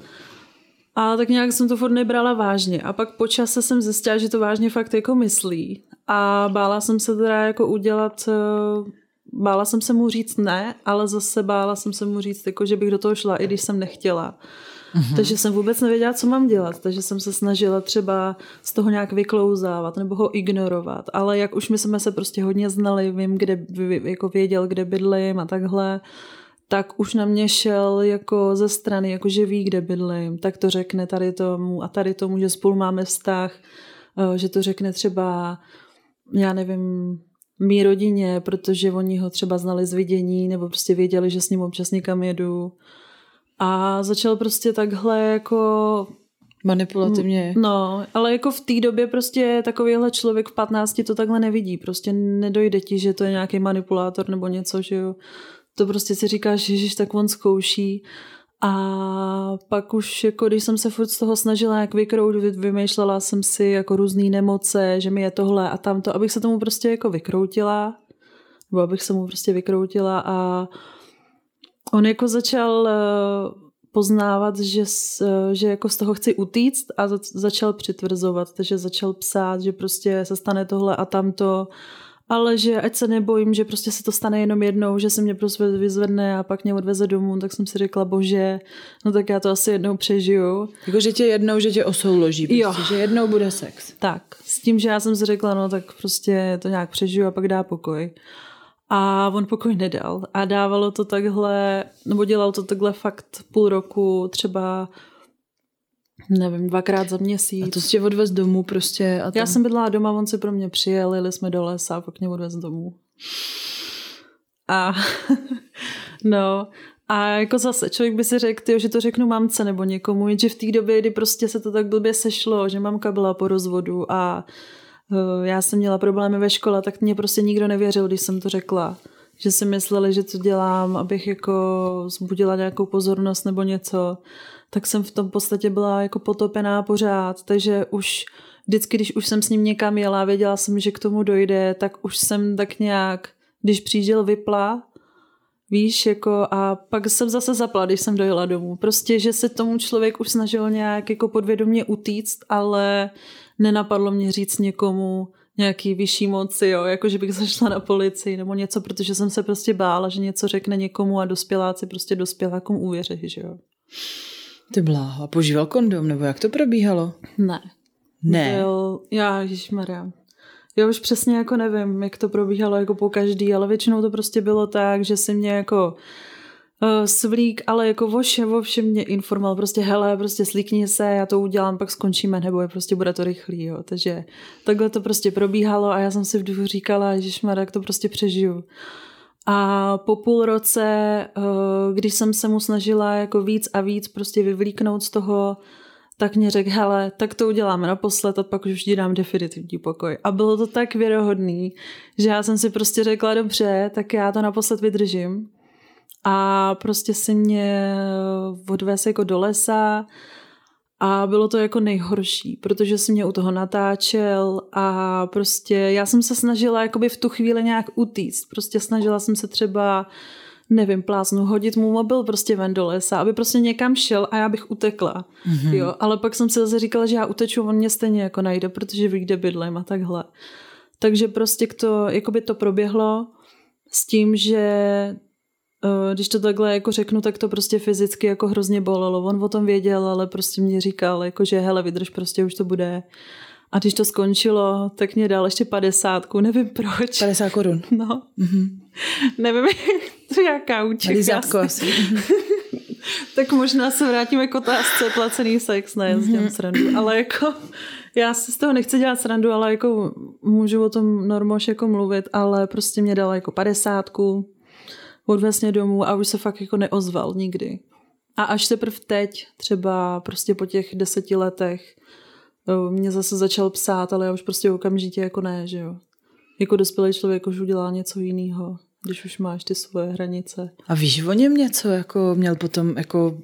A tak nějak jsem to furt nebrala vážně. A pak po čase jsem zjistila, že to vážně fakt jako myslí. A bála jsem se teda jako udělat eh, bála jsem se mu říct ne, ale zase bála jsem se mu říct, jako, že bych do toho šla, i když jsem nechtěla. Mm-hmm. Takže jsem vůbec nevěděla, co mám dělat. Takže jsem se snažila třeba z toho nějak vyklouzávat nebo ho ignorovat. Ale jak už my jsme se prostě hodně znali, vím, kde, jako věděl, kde bydlím a takhle, tak už na mě šel jako ze strany, jako že ví, kde bydlím, tak to řekne tady tomu a tady tomu, že spolu máme vztah, eh, že to řekne třeba, já nevím, mý rodině, protože oni ho třeba znali z vidění nebo prostě věděli, že s ním občas někam jedu. A začal prostě takhle jako Manipulativně. No, ale jako v té době prostě takovýhle člověk v 15 to takhle nevidí. Prostě nedojde ti, že to je nějaký manipulátor nebo něco, že jo. To prostě si říkáš, že tak on zkouší. A pak už, jako když jsem se furt z toho snažila jak vykroutit, vymýšlela jsem si jako různé nemoce, že mi je tohle a tamto, abych se tomu prostě jako vykroutila, nebo abych se mu prostě vykroutila a on jako začal eh, poznávat, že, eh, že jako z toho chci utíct a začal přitvrzovat, takže začal psát, že prostě se stane tohle a tamto ale že ať se nebojím, že prostě se to stane jenom jednou, že se mě prostě vyzvedne a pak mě odveze domů, tak jsem si řekla, bože, no tak já to asi jednou přežiju. Jako, že tě jednou, že tě osouloží, prostě, Jo. že jednou bude sex. Tak, s tím, že já jsem si řekla, no tak prostě to nějak přežiju a pak dá pokoj. A on pokoj nedal. A dávalo to takhle, nebo dělal to takhle fakt půl roku, třeba nevím, dvakrát za měsíc. A to tě odvez domů prostě. A Já tam... jsem bydlela doma, on si pro mě přijel, jeli jsme do lesa a pak mě odvez domů. A no, a jako zase, člověk by si řekl, tyjo, že to řeknu mamce nebo někomu, jenže v té době, kdy prostě se to tak blbě sešlo, že mamka byla po rozvodu a uh, já jsem měla problémy ve škole, tak mě prostě nikdo nevěřil, když jsem to řekla. Že si mysleli, že to dělám, abych jako zbudila nějakou pozornost nebo něco. Tak jsem v tom podstatě byla jako potopená pořád, takže už vždycky, když už jsem s ním někam jela, věděla jsem, že k tomu dojde, tak už jsem tak nějak, když přijížděl vypla, víš, jako a pak jsem zase zapla, když jsem dojela domů. Prostě, že se tomu člověk už snažil nějak jako podvědomě utíct, ale nenapadlo mě říct někomu nějaký vyšší moci, jo, jako že bych zašla na policii nebo něco, protože jsem se prostě bála, že něco řekne někomu a dospěláci prostě dospělákům uvěří, že jo. Ty bláho, a požíval kondom, nebo jak to probíhalo? Ne. Ne. Byl, já, ježišmarja. Já už přesně jako nevím, jak to probíhalo jako po každý, ale většinou to prostě bylo tak, že si mě jako uh, svlík, ale jako voše, vo všem mě informoval, prostě hele, prostě slíkni se, já to udělám, pak skončíme, nebo je prostě bude to rychlý, jo. Takže takhle to prostě probíhalo a já jsem si v duchu říkala, ježišmarja, jak to prostě přežiju. A po půl roce, uh, když jsem se mu snažila jako víc a víc prostě vyvlíknout z toho, tak mě řekl, hele, tak to uděláme naposled a pak už ti dám definitivní pokoj. A bylo to tak věrohodný, že já jsem si prostě řekla, dobře, tak já to naposled vydržím. A prostě si mě odvez jako do lesa a bylo to jako nejhorší, protože si mě u toho natáčel a prostě já jsem se snažila jakoby v tu chvíli nějak utíct. Prostě snažila jsem se třeba nevím, plásnu, hodit mu mobil prostě ven do lesa, aby prostě někam šel a já bych utekla. Mm-hmm. Jo, ale pak jsem si zase říkala, že já uteču, on mě stejně jako najde, protože ví, kde bydlím a takhle. Takže prostě to, jakoby to proběhlo s tím, že když to takhle jako řeknu, tak to prostě fyzicky jako hrozně bolelo. On o tom věděl, ale prostě mě říkal, jako že hele, vydrž, prostě už to bude. A když to skončilo, tak mě dal ještě padesátku, nevím proč. 50 korun. No. Mm-hmm. nevím, to je jaká účinka. Lízátko asi. tak možná se vrátíme k otázce placený sex, ne, mm-hmm. dělám srandu, ale jako já si z toho nechci dělat srandu, ale jako můžu o tom normoš jako mluvit, ale prostě mě dala jako padesátku, odvez mě domů a už se fakt jako neozval nikdy. A až teprve teď, třeba prostě po těch deseti letech, mě zase začal psát, ale já už prostě okamžitě jako ne, že jo. Jako dospělý člověk už udělá něco jiného, když už máš ty svoje hranice. A víš o něm něco, jako měl potom jako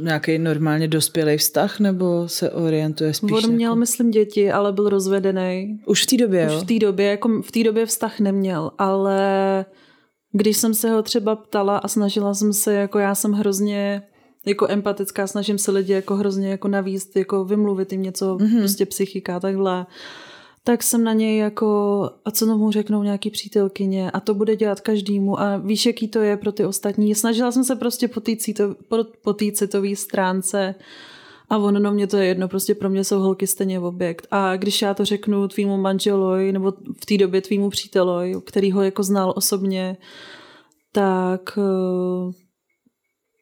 nějaký normálně dospělý vztah, nebo se orientuje spíš? On měl, jako... myslím, děti, ale byl rozvedený. Už v té době, Už jo? v té době, jako v té době vztah neměl, ale když jsem se ho třeba ptala a snažila jsem se, jako já jsem hrozně jako empatická, snažím se lidi jako hrozně jako navíst, jako vymluvit jim něco, mm-hmm. prostě psychika, takhle. Tak jsem na něj jako, a co tomu řeknou nějaký přítelkyně a to bude dělat každému a víš, jaký to je pro ty ostatní. Snažila jsem se prostě po té cito, po té citové stránce a ono, no mě to je jedno, prostě pro mě jsou holky stejně objekt. A když já to řeknu tvýmu manželovi, nebo v té době tvýmu přítelovi, který ho jako znal osobně, tak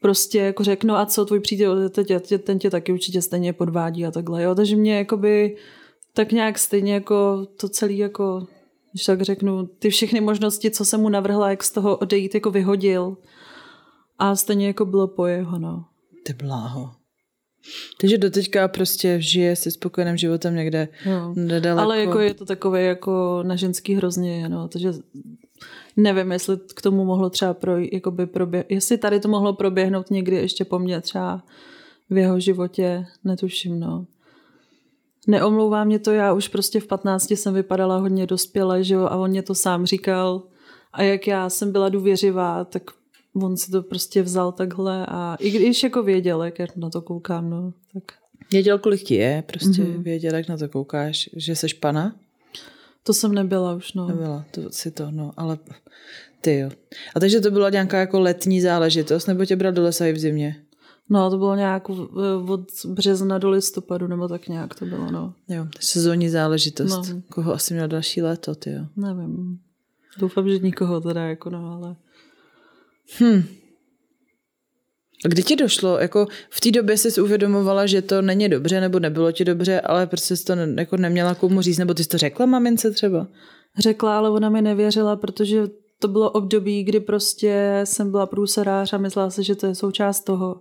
prostě jako řeknu, a co tvůj přítel, ten tě, taky určitě stejně podvádí a takhle, jo. Takže mě jakoby tak nějak stejně jako to celé jako, když tak řeknu, ty všechny možnosti, co jsem mu navrhla, jak z toho odejít, jako vyhodil. A stejně jako bylo po jeho, no. Ty bláho. Takže doteďka prostě žije si spokojeným životem někde jo. nedaleko. Ale jako je to takové jako na ženský hrozně, no, takže nevím, jestli k tomu mohlo třeba pro, jakoby proběh, jestli tady to mohlo proběhnout někdy ještě po mně třeba v jeho životě, netuším, no. Neomlouvá mě to, já už prostě v 15 jsem vypadala hodně dospěle, že jo, a on mě to sám říkal. A jak já jsem byla důvěřivá, tak on si to prostě vzal takhle a i když jako věděl, jak na to koukám, no, tak... Věděl, kolik ti je, prostě mm-hmm. věděl, jak na to koukáš, že seš pana? To jsem nebyla už, no. Nebyla, to si to, no, ale ty jo. A takže to byla nějaká jako letní záležitost, nebo tě bral do lesa i v zimě? No, to bylo nějak od března do listopadu, nebo tak nějak to bylo, no. Jo, sezónní záležitost. No. Koho asi měl další léto, ty jo? Nevím. Doufám, že nikoho teda, jako no, ale... Hm. Kdy ti došlo, jako v té době jsi uvědomovala, že to není dobře, nebo nebylo ti dobře, ale prostě jsi to jako neměla komu říct, nebo ty jsi to řekla mamince třeba? Řekla, ale ona mi nevěřila, protože to bylo období, kdy prostě jsem byla průserář a myslela se, že to je součást toho.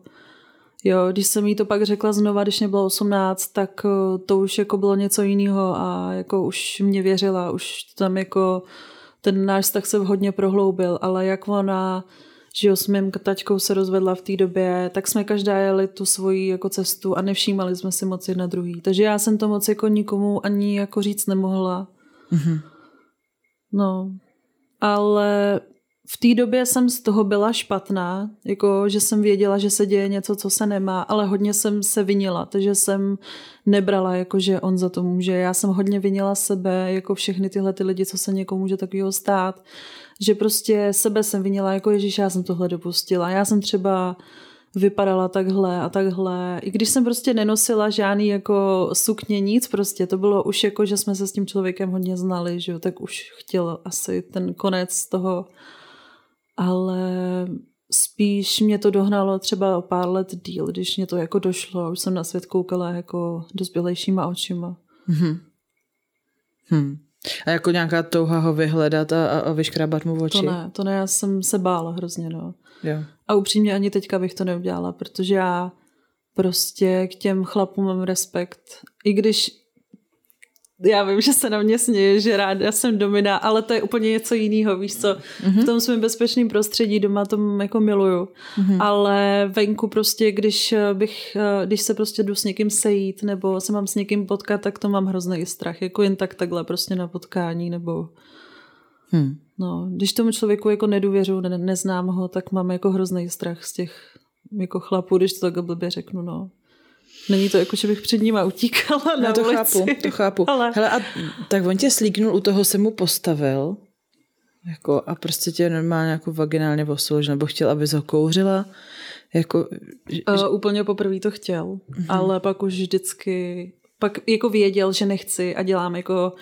Jo, když jsem jí to pak řekla znova, když mě bylo 18, tak eh, to už jako bylo něco jiného a jako už mě věřila, už tam jako ten náš vztah se hodně prohloubil, ale jak ona že jo, s mým taťkou se rozvedla v té době, tak jsme každá jeli tu svoji jako cestu a nevšímali jsme si moc jedna druhý. Takže já jsem to moc jako nikomu ani jako říct nemohla. Mm-hmm. No, ale v té době jsem z toho byla špatná, jako že jsem věděla, že se děje něco, co se nemá, ale hodně jsem se vinila, takže jsem nebrala, jako že on za to může. Já jsem hodně vinila sebe, jako všechny tyhle ty lidi, co se někomu může takového stát, že prostě sebe jsem vinila, jako Ježíš, já jsem tohle dopustila. Já jsem třeba vypadala takhle a takhle. I když jsem prostě nenosila žádný jako sukně, nic prostě, to bylo už jako, že jsme se s tím člověkem hodně znali, že jo, tak už chtěl asi ten konec toho ale spíš mě to dohnalo třeba o pár let díl, když mě to jako došlo, už jsem na svět koukala jako dospělejšíma očima. Hmm. Hmm. A jako nějaká touha ho vyhledat a, a, a vyškrábat mu oči? To ne, to ne, já jsem se bála hrozně, no. Jo. A upřímně ani teďka bych to neudělala, protože já prostě k těm chlapům mám respekt. I když já vím, že se na mě směje, že rád, já jsem domina, ale to je úplně něco jiného, víš co. Mm-hmm. V tom svém bezpečném prostředí doma to jako miluju. Mm-hmm. Ale venku prostě, když bych, když se prostě jdu s někým sejít nebo se mám s někým potkat, tak to mám hrozný strach. Jako jen tak takhle prostě na potkání nebo... Hmm. No, když tomu člověku jako nedůvěřu, ne, neznám ho, tak mám jako hrozný strach z těch jako chlapů, když to tak blbě řeknu, no. Není to jako, že bych před nima utíkala na Já to ulici. chápu, to chápu. Ale... Hele, a tak on tě slíknul, u toho se mu postavil jako, a prostě tě normálně jako vaginálně osvojil, nebo chtěl, aby ho kouřila. Jako, uh, úplně poprvé to chtěl, uh-huh. ale pak už vždycky, pak jako věděl, že nechci a dělám jako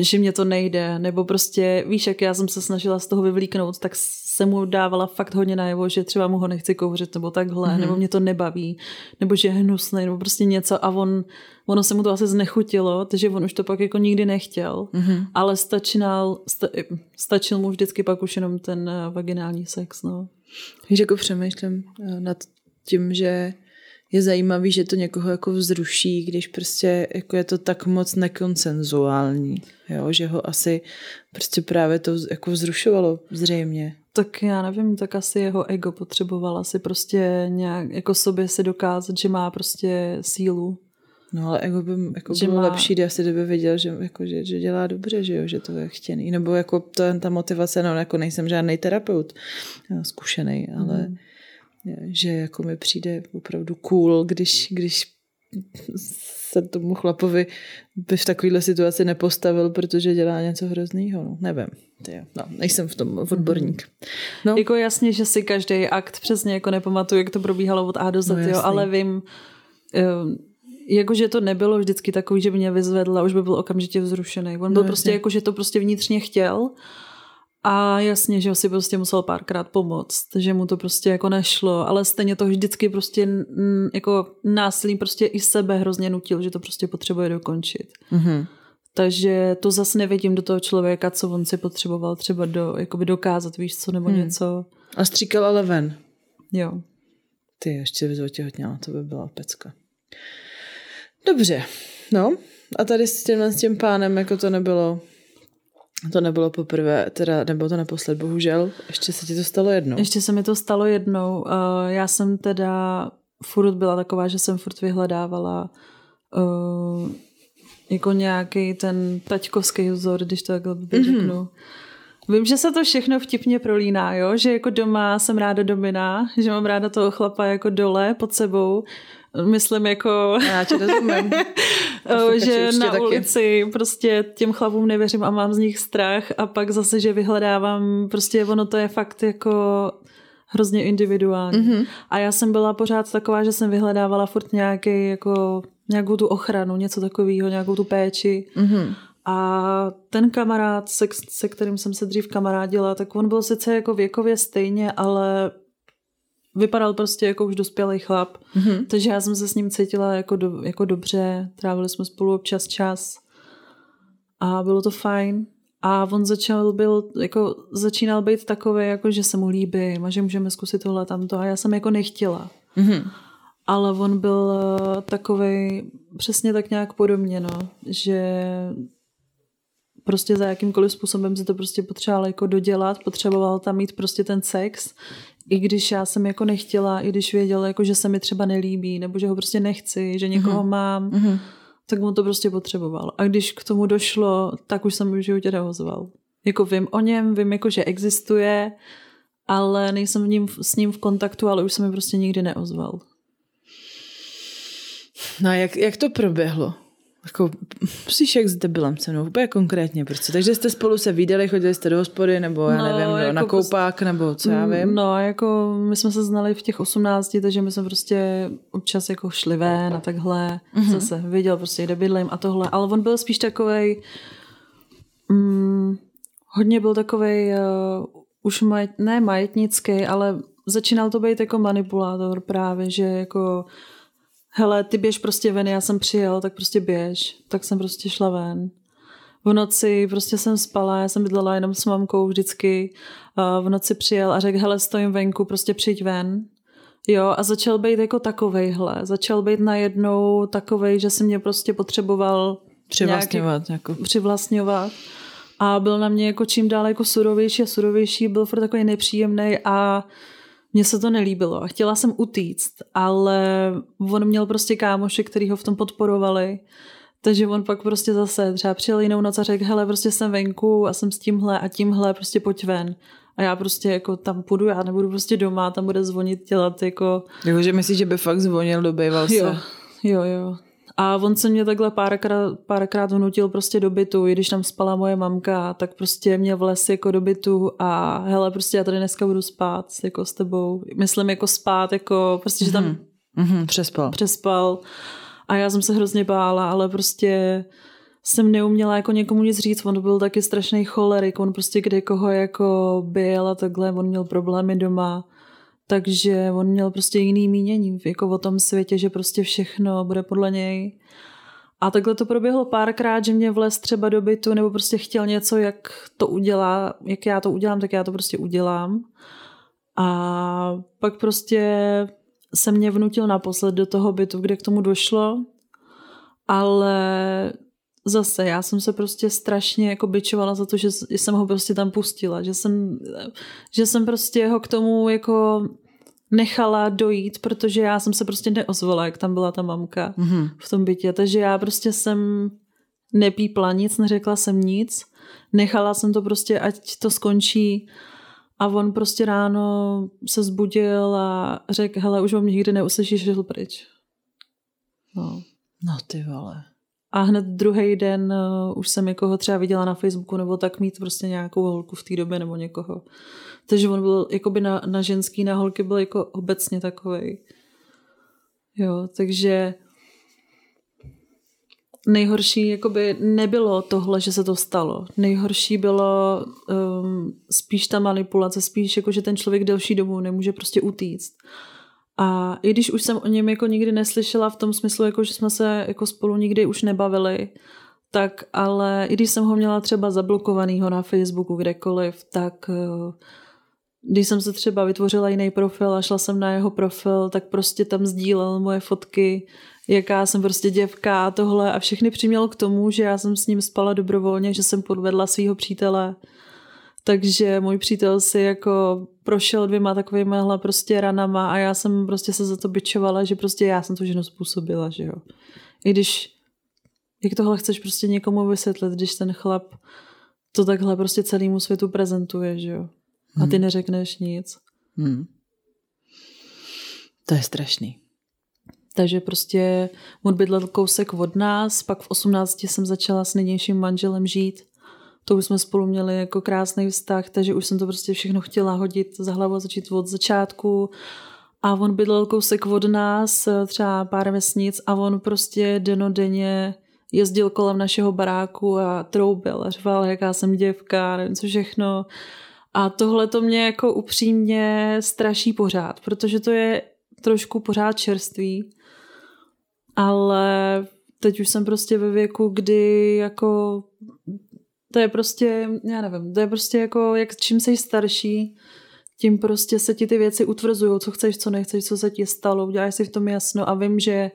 že mě to nejde, nebo prostě, víš, jak já jsem se snažila z toho vyvlíknout, tak se mu dávala fakt hodně najevo, že třeba mu ho nechci kouřit, nebo takhle, mm-hmm. nebo mě to nebaví, nebo že je hnusný, nebo prostě něco a on, ono se mu to asi znechutilo, takže on už to pak jako nikdy nechtěl, mm-hmm. ale stačinal, sta, stačil mu vždycky pak už jenom ten eh, vaginální sex, no. Víš, jako přemýšlím eh, nad tím, že je zajímavý, že to někoho jako vzruší, když prostě jako je to tak moc nekonsenzuální, jo? že ho asi prostě právě to jako vzrušovalo zřejmě. Tak já nevím, tak asi jeho ego potřeboval asi prostě nějak jako sobě se dokázat, že má prostě sílu. No ale ego by jako že bylo má... lepší, kdyby asi kdyby věděl, že, jako, že, že dělá dobře, že, jo, že to je chtěný. Nebo jako to, ta motivace, no jako nejsem žádný terapeut zkušený, ale mm že jako mi přijde opravdu cool, když, když se tomu chlapovi by v takovéhle situaci nepostavil, protože dělá něco hroznýho. No, nevím. Tyjo. No, nejsem v tom odborník. No. Jako jasně, že si každý akt přesně jako nepamatuju, jak to probíhalo od A do Z, no, jo, ale vím, um, jakože to nebylo vždycky takový, že by mě vyzvedl a už by byl okamžitě vzrušený. On byl no, prostě jako, že to prostě vnitřně chtěl a jasně, že si prostě musel párkrát pomoct, že mu to prostě jako nešlo, ale stejně to vždycky prostě jako násilí prostě i sebe hrozně nutil, že to prostě potřebuje dokončit. Mm-hmm. Takže to zase nevidím do toho člověka, co on si potřeboval třeba do, jakoby dokázat, víš co, nebo hmm. něco. A stříkal ale ven. Jo. Ty ještě bys otěhotněla, to by byla pecka. Dobře, no a tady s tím, s tím pánem jako to nebylo to nebylo poprvé, teda nebo to naposled, bohužel. Ještě se ti to stalo jednou. Ještě se mi to stalo jednou. Uh, já jsem teda furt byla taková, že jsem furt vyhledávala uh, jako nějaký ten taťkovský vzor, když to takhle mm-hmm. řeknu. Vím, že se to všechno vtipně prolíná, jo? že jako doma jsem ráda domina, že mám ráda toho chlapa jako dole pod sebou, myslím jako... Já tě rozumím. že na taky. ulici prostě těm chlapům nevěřím a mám z nich strach a pak zase, že vyhledávám, prostě ono to je fakt jako hrozně individuální. Mm-hmm. A já jsem byla pořád taková, že jsem vyhledávala furt nějaký, jako, nějakou tu ochranu, něco takového, nějakou tu péči. Mm-hmm. A ten kamarád, se, se kterým jsem se dřív kamarádila, tak on byl sice jako věkově stejně, ale vypadal prostě jako už dospělý chlap. Mm-hmm. Takže já jsem se s ním cítila jako, do, jako dobře, trávili jsme spolu občas čas a bylo to fajn. A on začal byl, jako začínal být takový, jako že se mu líbí, a že můžeme zkusit tohle tamto a já jsem jako nechtěla. Mm-hmm. Ale on byl eh, takový přesně tak nějak podobně, no, že prostě za jakýmkoliv způsobem se to prostě potřeboval jako dodělat, potřeboval tam mít prostě ten sex, i když já jsem jako nechtěla, i když věděl, jako, že se mi třeba nelíbí, nebo že ho prostě nechci, že někoho mm-hmm. mám, mm-hmm. tak mu to prostě potřeboval. A když k tomu došlo, tak už jsem v životě neozval. Jako vím o něm, vím jako, že existuje, ale nejsem v ním, s ním v kontaktu, ale už se mi prostě nikdy neozval. No a jak, jak to proběhlo? Jako, musíš jak s debilem se mnou, úplně konkrétně prostě. Takže jste spolu se viděli, chodili jste do hospody, nebo já no, nevím, jako na koupák, nebo co já vím? No, jako my jsme se znali v těch 18, takže my jsme prostě občas jako šli ven a takhle. Mm-hmm. Zase viděl prostě, kde bydlím a tohle. Ale on byl spíš takovej, mm, hodně byl takovej, uh, už maj, ne majetnický, ale začínal to být jako manipulátor právě, že jako hele, ty běž prostě ven, já jsem přijel, tak prostě běž. Tak jsem prostě šla ven. V noci prostě jsem spala, já jsem bydlela jenom s mamkou vždycky. V noci přijel a řekl, hele, stojím venku, prostě přijď ven. Jo, a začal být jako takovejhle. Začal být najednou takovej, že se mě prostě potřeboval přivlastňovat. Nějaký, jako. Přivlastňovat. A byl na mě jako čím dál jako surovější a surovější, byl furt takový nepříjemný a mně se to nelíbilo a chtěla jsem utíct, ale on měl prostě kámoše, který ho v tom podporovali. Takže on pak prostě zase třeba přijel jinou noc a řekl, hele, prostě jsem venku a jsem s tímhle a tímhle, prostě pojď ven. A já prostě jako tam půjdu, já nebudu prostě doma, tam bude zvonit, dělat jako... Jako, že myslíš, že by fakt zvonil, dobýval se? Jo, jo, jo. A on se mě takhle párkrát, párkrát vnutil prostě do bytu, i když tam spala moje mamka, tak prostě mě vles jako do bytu a hele, prostě já tady dneska budu spát jako s tebou. Myslím jako spát, jako prostě, že tam mm-hmm, přespal. přespal. A já jsem se hrozně bála, ale prostě jsem neuměla jako někomu nic říct, on byl taky strašný cholerik, on prostě kde koho jako byl a takhle, on měl problémy doma takže on měl prostě jiný mínění jako o tom světě, že prostě všechno bude podle něj. A takhle to proběhlo párkrát, že mě vlez třeba do bytu nebo prostě chtěl něco, jak to udělá, jak já to udělám, tak já to prostě udělám. A pak prostě se mě vnutil naposled do toho bytu, kde k tomu došlo, ale zase já jsem se prostě strašně jako byčovala za to, že jsem ho prostě tam pustila, že jsem, že jsem prostě ho k tomu jako nechala dojít, protože já jsem se prostě neozvala, jak tam byla ta mamka mm-hmm. v tom bytě, takže já prostě jsem nepípla nic, neřekla jsem nic, nechala jsem to prostě, ať to skončí a on prostě ráno se zbudil a řekl, hele, už vám nikdy neuslyšíš, šel pryč. No. No ty vole a hned druhý den uh, už jsem někoho třeba viděla na Facebooku nebo tak mít prostě nějakou holku v té době nebo někoho. Takže on byl jakoby na, na ženský, na holky byl jako obecně takový. Jo, takže nejhorší jakoby nebylo tohle, že se to stalo. Nejhorší bylo um, spíš ta manipulace, spíš jako, že ten člověk delší dobu nemůže prostě utíct. A i když už jsem o něm jako nikdy neslyšela v tom smyslu, jako že jsme se jako spolu nikdy už nebavili, tak ale i když jsem ho měla třeba zablokovanýho na Facebooku kdekoliv, tak eh, když jsem se třeba vytvořila jiný profil a šla jsem na jeho profil, tak prostě tam sdílel moje fotky, jaká jsem prostě děvka a tohle. A všechny přiměl k tomu, že já jsem s ním spala dobrovolně, že jsem podvedla svého přítele, takže můj přítel si jako prošel dvěma takovými prostě ranama a já jsem prostě se za to byčovala, že prostě já jsem to ženu způsobila, že jo. I když, jak tohle chceš prostě někomu vysvětlit, když ten chlap to takhle prostě celému světu prezentuje, že jo. A ty Hmm. neřekneš nic. Hmm. To je strašný. Takže prostě on bydlel kousek od nás, pak v 18 jsem začala s nynějším manželem žít. To už jsme spolu měli jako krásný vztah, takže už jsem to prostě všechno chtěla hodit za hlavu a začít od začátku. A on bydlel kousek od nás, třeba pár vesnic a on prostě denodenně jezdil kolem našeho baráku a troubil a řval, jaká jsem děvka, nevím co všechno. A tohle to mě jako upřímně straší pořád, protože to je trošku pořád čerstvý, ale teď už jsem prostě ve věku, kdy jako to je prostě, já nevím, to je prostě jako, jak čím jsi starší, tím prostě se ti ty věci utvrzují, co chceš, co nechceš, co se ti stalo, uděláš si v tom jasno a vím, že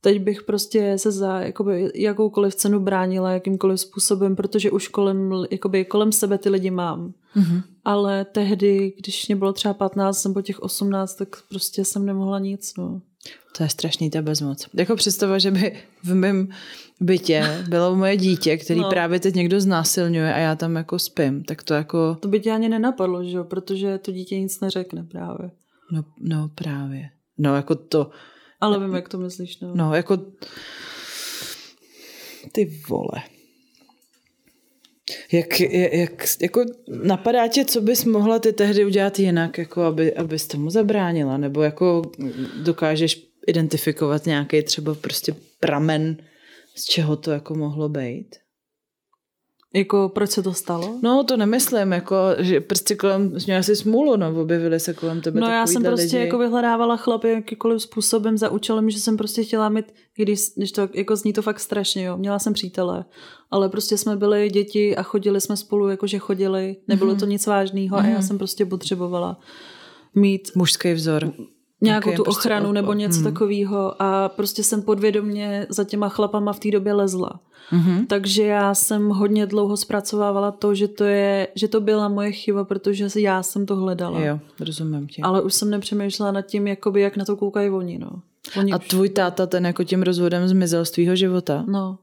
teď bych prostě se za jakoby, jakoukoliv cenu bránila jakýmkoliv způsobem, protože už kolem, jakoby, kolem sebe ty lidi mám. Mhm. Ale tehdy, když mě bylo třeba 15 nebo těch 18, tak prostě jsem nemohla nic. No. To je strašný ta bezmoc. Jako představa, že by v mém bytě bylo moje dítě, který No. právě teď někdo znásilňuje a já tam jako spím, tak to jako, To by tě ani nenapadlo, že jo? protože to dítě nic neřekne právě. no, no právě. No jako to, Ale vím, jak to myslíš. No. no jako ty vole. Jak, jak, jak, jako napadá tě, co bys mohla ty tehdy udělat jinak, jako aby, abys tomu zabránila, nebo jako dokážeš identifikovat nějaký třeba prostě pramen, z čeho to jako mohlo být? Jako proč se to stalo? No, to nemyslím, jako, že prostě kolem, měla jsi smůlu, no, objevily se kolem tebe No já jsem prostě lidi. jako vyhledávala chlapy jakýkoliv způsobem za účelem, že jsem prostě chtěla mít, když, když to jako zní to fakt strašně, jo. Měla jsem přítele, ale prostě jsme byli děti a chodili jsme spolu, jakože chodili, nebylo to nic vážného a já jsem prostě potřebovala mít Mužský vzor. Nějakou tu prostě ochranu nebo něco hmm. takového a prostě jsem podvědomě za těma chlapama v té době lezla. Mhm. Takže já jsem hodně dlouho zpracovávala to, že to, je, že to byla moje chyba, protože já jsem to hledala. Jo, rozumím tě. Ale už jsem nepřemýšlela nad tím, jakoby, jak na to koukají oni. No. Oni A už, tvůj táta ten jako tím rozvodem zmizel z tvýho života? no,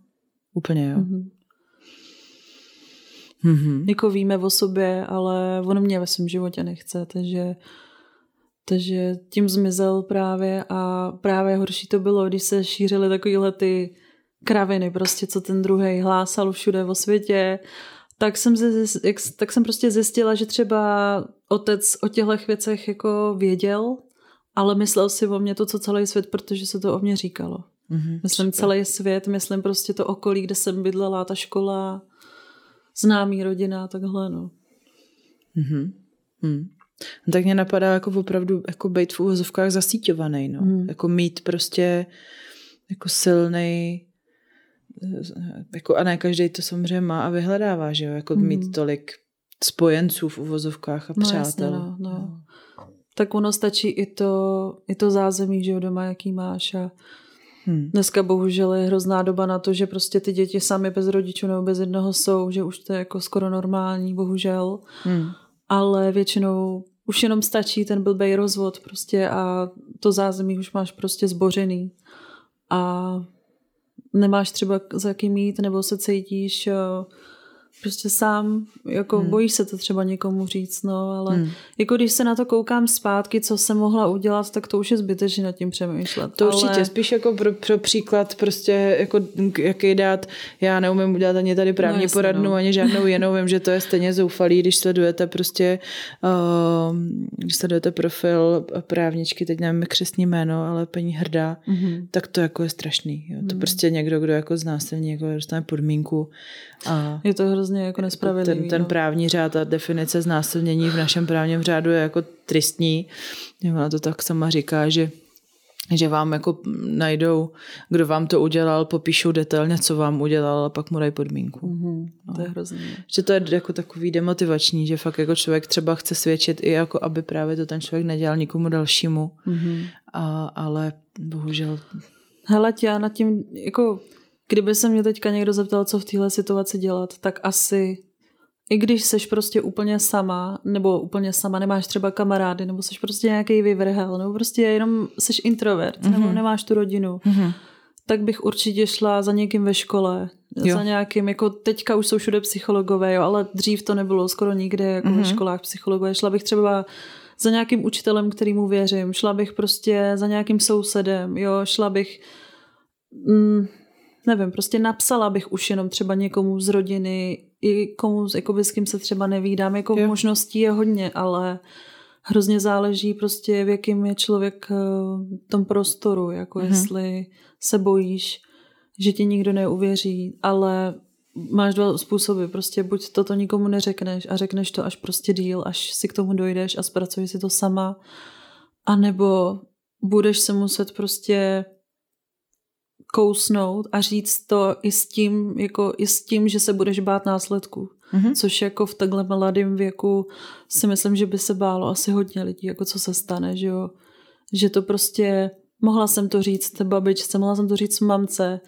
Úplně jo. mhm. Mhm. jako víme o sobě, ale on mě ve svém životě nechce, takže, takže tím zmizel právě a právě horší to bylo, když se šířily takovýhle ty kraviny, prostě co ten druhý hlásal všude o světě, tak jsem, zjist, tak jsem prostě zjistila, že třeba otec o těchto věcech jako věděl, ale myslel si o mě to, co celý svět, protože se to o mě říkalo. Mhm. Myslím Super. celý svět, myslím prostě to okolí, kde jsem bydlela, ta škola, známý rodina a takhle, no. Mhm. Mhm. No, tak mě napadá jako opravdu jako být v úvozovkách zasíťovaný, no. Mhm. Jako mít prostě jako silný jako a ne každý to samozřejmě má a vyhledává, že jo, jako Mhm. mít tolik spojenců v uvozovkách a No přátel. jasně, no, no. Tak ono stačí i to, i to zázemí, že jo, doma, jaký máš a Hmm. dneska bohužel je hrozná doba na to, že prostě ty děti sami bez rodičů nebo bez jednoho jsou, že už to je jako skoro normální, bohužel. Hmm. Ale většinou už jenom stačí ten blbej rozvod prostě a to zázemí už máš prostě zbořený. A nemáš třeba za kým jít, nebo se cítíš eh, prostě sám, jako Hmm. bojíš se to třeba někomu říct, no, ale Hmm. jako když se na to koukám zpátky, co jsem mohla udělat, tak to už je zbytečné nad tím přemýšlet. To ale... určitě, spíš jako pro, pro příklad prostě jako jaký dát, já neumím udělat ani tady právní No, jasně, poradnu, no. ani žádnou jinou, vím, že to je stejně zoufalý, když sledujete prostě, uh, když sledujete profil právničky, teď nevím křesní jméno, ale paní Hrdá, Mhm. tak to jako je strašný. Jo. To Mhm. prostě někdo, kdo jako znásilní, jako dostane podmínku a Je to hrozně jako nespravedlivý. ten, ten no. právní řád a definice znásilnění v našem právním řádu je jako tristní. Ona to tak sama říká, že že vám jako najdou, kdo vám to udělal, popíšou detailně, co vám udělal a pak mu dají podmínku. Mhm. To je hrozný. Že to je jako takový demotivační, že fakt jako člověk třeba chce svědčit i jako, aby právě to ten člověk nedělal nikomu dalšímu, Mhm. a, ale bohužel Hele, já nad tím, jako, kdyby se mě teďka někdo zeptal, co v téhle situaci dělat, tak asi, i když seš prostě úplně sama, nebo úplně sama, nemáš třeba kamarády, nebo seš prostě nějaký vyvrhel, nebo prostě jenom seš introvert, mm-hmm. nebo Mhm. nemáš tu rodinu, Mhm. tak bych určitě šla za někým ve škole, Jo. Za nějakým, jako teďka už jsou všude psychologové, jo, ale dřív to nebylo skoro nikde, jako mm-hmm. ve mhm. školách psychologové. Šla bych třeba za nějakým učitelem, kterýmu věřím. Šla bych prostě za nějakým sousedem, jo, šla bych, mm, nevím, prostě napsala bych už jenom třeba někomu z rodiny, i komu, jako s kým se třeba nevídám, jako jo. možností je hodně, ale hrozně záleží prostě, v jakým je člověk eh, v tom prostoru, jako mm-hmm. jestli se bojíš, že ti nikdo neuvěří, ale máš dva způsoby, prostě buď toto nikomu neřekneš a řekneš to až prostě díl, až si k tomu dojdeš a zpracuješ si to sama, anebo budeš se muset prostě kousnout a říct to i s tím, jako i s tím, že se budeš bát následku. Mm-hmm. Což jako v takhle mladém věku si myslím, že by se bálo asi hodně lidí, jako co se stane, že jo. Že to prostě, mohla jsem to říct babičce, mohla jsem to říct mamce,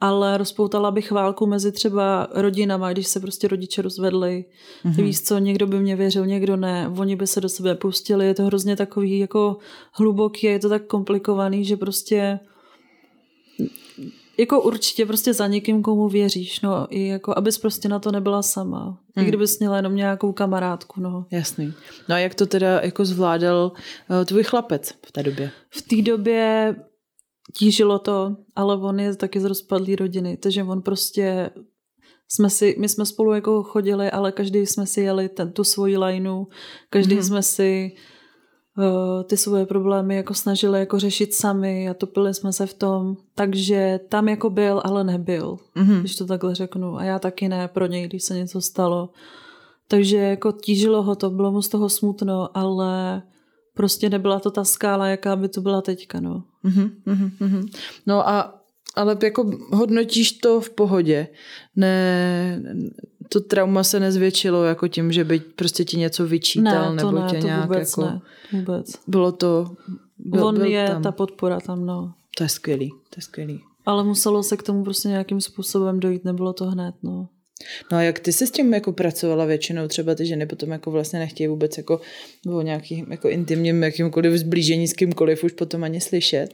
ale rozpoutala bych válku mezi třeba rodinama, když se prostě rodiče rozvedli. Mm-hmm. Víš co, někdo by mě věřil, někdo ne, oni by se do sebe pustili, je to hrozně takový jako hluboký, je to tak komplikovaný, že prostě jako určitě prostě za někým, komu věříš, no, i jako, abys prostě na to nebyla sama. Hmm. I kdybys měla jenom nějakou kamarádku, no. Jasný. No a jak to teda jako zvládal uh, tvůj chlapec v té době? V té době tížilo to, ale on je taky z rozpadlý rodiny, takže on prostě jsme si, my jsme spolu jako chodili, ale každý jsme si jeli ten, tu svoji lineu, každý mm-hmm. jsme si uh, ty svoje problémy jako snažili jako řešit sami a topili jsme se v tom, takže tam jako byl, ale nebyl, mm-hmm. když to takhle řeknu a já taky ne pro něj, když se něco stalo. Takže jako tížilo ho to, bylo mu z toho smutno, ale prostě nebyla to ta skála, jaká by to byla teďka, no. Mm-hmm, mm-hmm. No a ale jako hodnotíš to v pohodě. Ne, to trauma se nezvětšilo jako tím, že by prostě ti něco vyčítal ne, to nebo ne, tě to nějak vůbec jako... Ne, vůbec. Bylo to... Byl, On byl je tam. ta podpora tam, no. To je skvělý, to je skvělý. Ale muselo se k tomu prostě nějakým způsobem dojít, nebylo to hned, no. No a jak ty se s tím jako pracovala většinou, třeba ty ženy potom jako vlastně nechtějí vůbec jako o nějakým jako intimním jakýmkoliv zblížení s kýmkoliv už potom ani slyšet?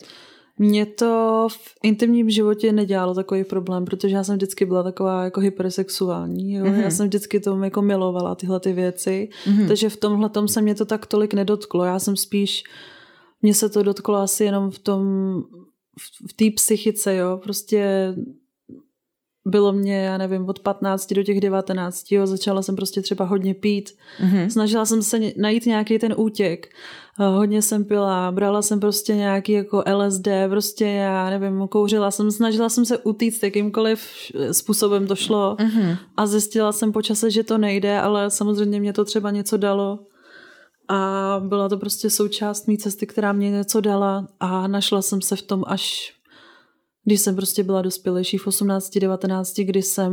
Mě to v intimním životě nedělalo takový problém, protože já jsem vždycky byla taková jako hypersexuální. Jo? Mm-hmm. Já jsem vždycky tomu jako milovala tyhle ty věci, mm-hmm. takže v tomhle tom se mě to tak tolik nedotklo. Já jsem spíš, mně se to dotklo asi jenom v tom, v, v té psychice, jo, prostě bylo mě, já nevím, od 15 do těch 19, jo, začala jsem prostě třeba hodně pít. Mm-hmm. Snažila jsem se najít nějaký ten útěk. Eh, hodně jsem pila, brala jsem prostě nějaký jako LSD, prostě já nevím, kouřila jsem, snažila jsem se utíct jakýmkoliv způsobem to šlo mm-hmm. a zjistila jsem po čase, že to nejde, ale samozřejmě mě to třeba něco dalo. A byla to prostě součást mý cesty, která mě něco dala a našla jsem se v tom až když jsem prostě byla dospělejší v 18, 19, kdy jsem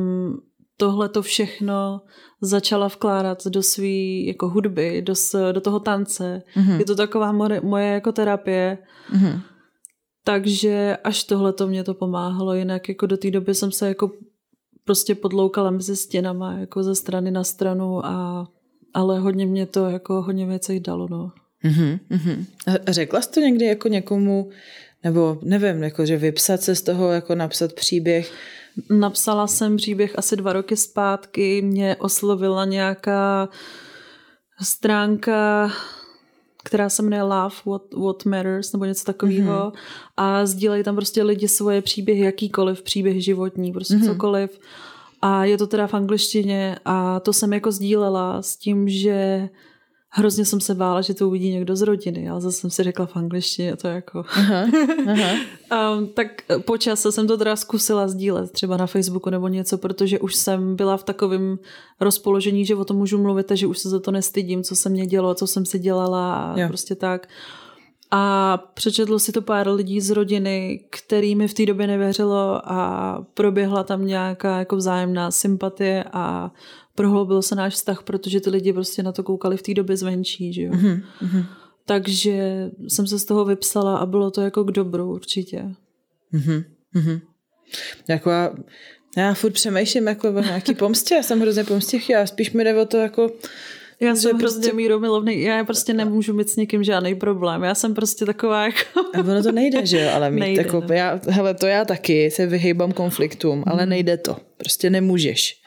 tohle to všechno začala vkládat do svý jako hudby, do, do toho tance. Mm-hmm. Je to taková moje, moje jako terapie. Mm-hmm. Takže až tohle to mě to pomáhalo, jinak jako do té doby jsem se jako prostě podloukala mezi stěnama, jako ze strany na stranu a ale hodně mě to jako hodně věcí dalo, no. Mm-hmm. Řekla jsi to někdy jako někomu, nebo nevím, jako že vypsat se z toho, jako napsat příběh? Napsala jsem příběh asi dva roky zpátky, mě oslovila nějaká stránka, která se jmenuje Love What, What Matters nebo něco takového mm-hmm. a sdílejí tam prostě lidi svoje příběhy, jakýkoliv příběh životní, prostě mm-hmm. cokoliv. A je to teda v angličtině a to jsem jako sdílela s tím, že hrozně jsem se bála, že to uvidí někdo z rodiny, ale zase jsem si řekla v angličtině to jako... Aha, aha. um, tak po čase jsem to teda zkusila sdílet třeba na Facebooku nebo něco, protože už jsem byla v takovém rozpoložení, že o tom můžu mluvit a že už se za to nestydím, co se mě dělo, co jsem si dělala a jo. prostě tak. A přečetlo si to pár lidí z rodiny, kterými v té době nevěřilo a proběhla tam nějaká jako vzájemná sympatie a prohloubil se náš vztah, protože ty lidi prostě na to koukali v té době zvenčí, že jo. Mm-hmm. Takže jsem se z toho vypsala a bylo to jako k dobru určitě. Mm-hmm. Jako já, já furt přemýšlím jako o nějaký pomstě, já jsem hrozně pomstěch, já spíš mi jde o to jako Já jsem prostě... hrozně míromilovný, já prostě nemůžu mít s někým žádný problém, já jsem prostě taková jako... A ono to nejde, že jo, ale mít nejde, jako, no. já, hele, to já taky se vyhýbám konfliktům, ale nejde to, prostě nemůžeš.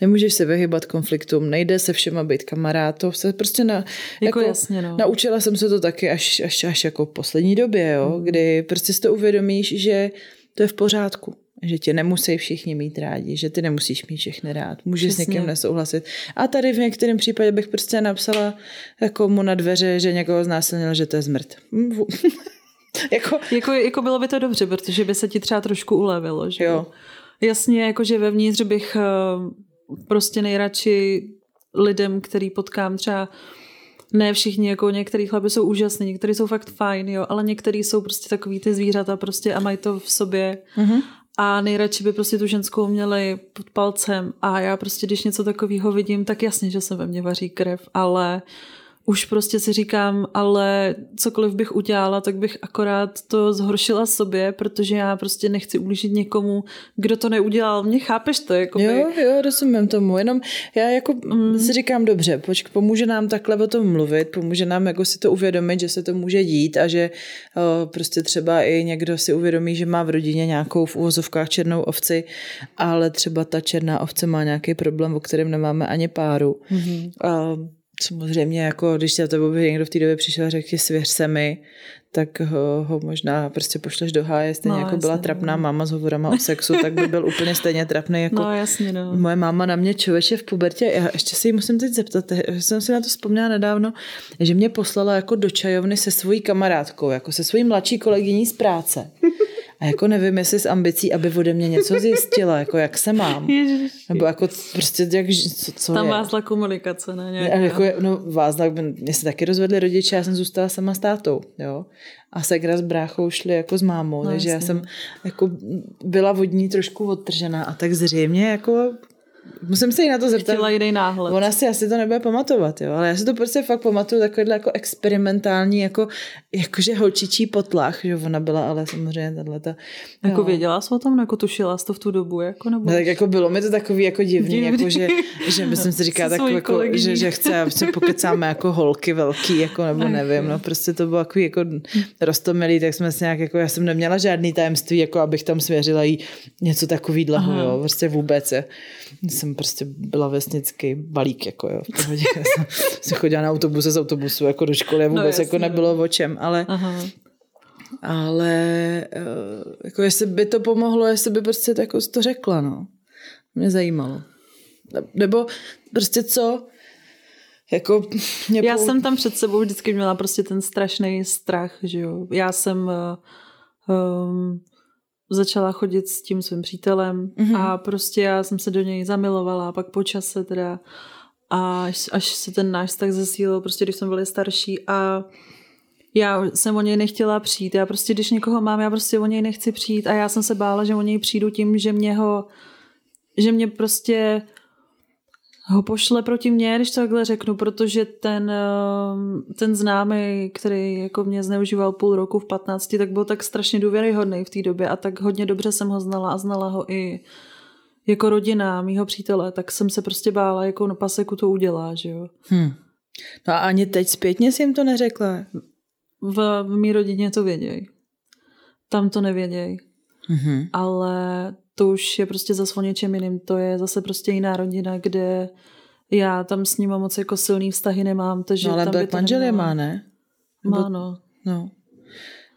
Nemůžeš se vyhybat konfliktům, nejde se všema být kamarád, to se prostě na, jako, jako jasně, no. naučila jsem se to taky až, až, až jako v poslední době, jo, mm. kdy prostě si to uvědomíš, že to je v pořádku že tě nemusí všichni mít rádi, že ty nemusíš mít všechny rád, můžeš Přesně. s někým nesouhlasit. A tady v některém případě bych prostě napsala jako mu na dveře, že někoho znásilnil, že to je zmrt. jako... Jako, jako bylo by to dobře, protože by se ti třeba trošku ulevilo. Že? Jo. Jasně, jakože vevnitř bych eh, prostě nejradši lidem, který potkám třeba ne všichni, jako některý chlapy jsou úžasní, některý jsou fakt fajn, jo, ale některý jsou prostě takový ty zvířata prostě a mají to v sobě. Mm-hmm a nejradši by prostě tu ženskou měli pod palcem a já prostě, když něco takového vidím, tak jasně, že se ve mně vaří krev, ale už prostě si říkám, ale cokoliv bych udělala, tak bych akorát to zhoršila sobě, protože já prostě nechci ublížit někomu, kdo to neudělal. Mě chápeš to? Jako jo, jo, rozumím tomu. Jenom já jako mm. si říkám, dobře, počk, pomůže nám takhle o tom mluvit, pomůže nám jako si to uvědomit, že se to může dít a že o, prostě třeba i někdo si uvědomí, že má v rodině nějakou v úvozovkách černou ovci, ale třeba ta černá ovce má nějaký problém, o kterém nemáme ani páru. Mm-hmm. A, samozřejmě, jako když se to by někdo v té době přišel a řekl, svěř se mi, tak ho, ho možná prostě pošleš do háje, stejně no, jako jasně, byla trapná no. máma s hovorama o sexu, tak by byl úplně stejně trapný jako no, jasně, no. moje máma na mě člověče v pubertě. Já ještě si musím teď zeptat, jsem si na to vzpomněla nedávno, že mě poslala jako do čajovny se svojí kamarádkou, jako se svojí mladší kolegyní z práce. A jako nevím, jestli s ambicí, aby ode mě něco zjistila, jako jak se mám. Ježiši. Nebo jako prostě, jak, co, co Tam je. vázla komunikace, ne? Nějak, ne jako, no vázla, mě se taky rozvedli rodiče, já jsem zůstala sama s tátou, jo. A Segra s bráchou šli jako s mámou, no, takže jasně. já jsem jako byla vodní trošku odtržená a tak zřejmě jako Musím se jí na to zeptat. Chtěla jiný náhled. Ona si asi to nebude pamatovat, jo, ale já si to prostě fakt pamatuju takovýhle jako experimentální, jako, jakože holčičí potlach, že ona byla, ale samozřejmě tahle ta. Jako věděla jsi o tom, jako tušila jsi to v tu dobu, jako nebo? No, tak jako bylo mi to takový jako divný, divný. jako že, že myslím si říká tak jako, že, že chce, aby se pokecáme jako holky velký, jako nebo nevím, no prostě to bylo takový jako rostomilý, tak jsme si nějak jako, já jsem neměla žádný tajemství, jako abych tam svěřila jí něco takovýhleho, jo, prostě vůbec. Je jsem prostě byla vesnický balík, jako jo. V pohodě. jsem, chodila na autobuse z autobusu jako do školy a no, vůbec no, jako nebylo o čem, ale Aha. ale eh, jako jestli by to pomohlo, jestli by prostě to, jako to řekla, no. Mě zajímalo. Nebo prostě co, jako mě Já pou... jsem tam před sebou vždycky měla prostě ten strašný strach, že jo. Já jsem um, začala chodit s tím svým přítelem mm-hmm. a prostě já jsem se do něj zamilovala a pak po čase teda a až, až se ten náš tak zesílil, prostě když jsme byli starší a já jsem o něj nechtěla přijít. Já prostě, když někoho mám, já prostě o něj nechci přijít a já jsem se bála, že o něj přijdu tím, že mě ho, že mě prostě ho pošle proti mně, když to takhle řeknu, protože ten, ehm, ten známý, který jako mě zneužíval půl roku v 15, tak byl tak strašně důvěryhodný v té době a tak hodně dobře jsem ho znala a znala ho i jako rodina mýho přítele, tak jsem se prostě bála, jako na paseku to udělá, že jo. Hmm. No a ani teď zpětně si jim to neřekla? V, v mý rodině to vědějí. Tam to nevědějí. Mm-hmm. Ale to už je prostě zase o něčem jiným. To je zase prostě jiná rodina, kde já tam s ním moc jako silný vztahy nemám. Takže no ale tam Black manžel je má, ne? Má, no. no.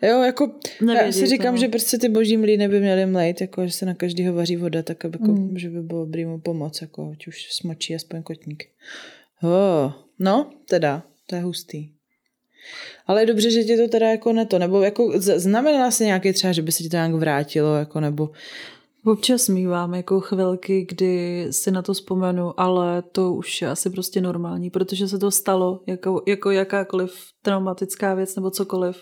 Jo, jako Nevědí, já si říkám, no. že prostě ty boží mlýny by měly mlejt, jako že se na každýho vaří voda, tak aby, jako, mm. že by bylo dobrý mu pomoc, jako ať už smočí aspoň kotník. Oh, no, teda, to je hustý. Ale je dobře, že ti to teda jako neto, nebo jako znamenala si nějaký třeba, že by se ti to nějak vrátilo, jako nebo Občas mývám jako chvilky, kdy si na to vzpomenu, ale to už je asi prostě normální, protože se to stalo jako, jako jakákoliv traumatická věc nebo cokoliv.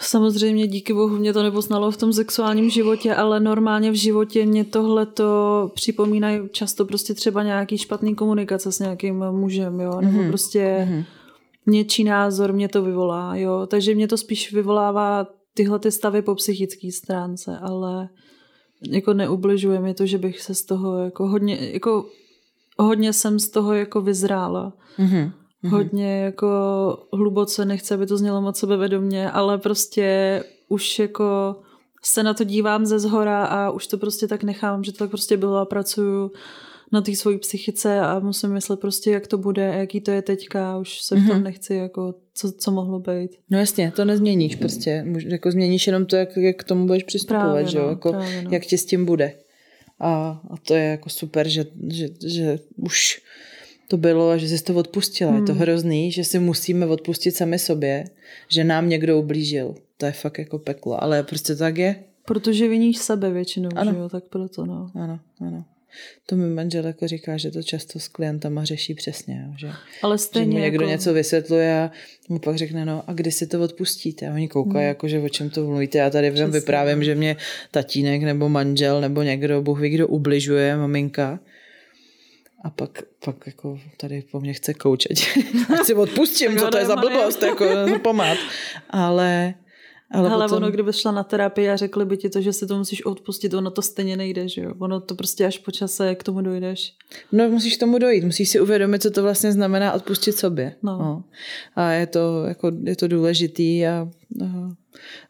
Samozřejmě díky bohu mě to nepoznalo v tom sexuálním životě, ale normálně v životě mě tohle to připomínají často prostě třeba nějaký špatný komunikace s nějakým mužem, jo, nebo mm-hmm. prostě mm-hmm. něčí názor mě to vyvolá, jo, takže mě to spíš vyvolává tyhle ty stavy po psychické stránce, ale jako neubližuje mi to, že bych se z toho jako hodně, jako hodně jsem z toho jako vyzrála. Mm-hmm. Hodně jako hluboce, nechci, aby to znělo moc sebevědomě, ale prostě už jako se na to dívám ze zhora a už to prostě tak nechám, že to tak prostě bylo a pracuju na té svojí psychice a musím myslet prostě, jak to bude, jaký to je teďka, už se v tom nechci, jako co, co mohlo být. No jasně, to nezměníš prostě, jako změníš jenom to, jak, jak k tomu budeš přistupovat, právě že no, jako právě no. jak ti s tím bude. A, a to je jako super, že, že, že už to bylo a že jsi to odpustila. Hmm. Je to hmm. hrozný, že si musíme odpustit sami sobě, že nám někdo ublížil. To je fakt jako peklo, ale prostě tak je. Protože viníš sebe většinou, ano. že jo, tak proto no. Ano, ano. To mi manžel jako říká, že to často s klientama řeší přesně. Že, Ale stejně že mu někdo jako... něco vysvětluje a mu pak řekne, no a kdy si to odpustíte? A oni koukají, hmm. jako, že o čem to mluvíte. Já tady přesně. vyprávím, že mě tatínek nebo manžel nebo někdo, Bůh ví, kdo ubližuje, maminka. A pak, pak jako tady po mně chce koučet. Ať si odpustím, co to je za blbost, jako pomát. Ale ale Ale potom... ono, kdyby šla na terapii a řekli by ti to, že si to musíš odpustit, ono to stejně nejde, že jo? Ono to prostě až po čase k tomu dojdeš. No musíš k tomu dojít, musíš si uvědomit, co to vlastně znamená odpustit sobě. No. no. A je to, jako, je to důležitý a, a,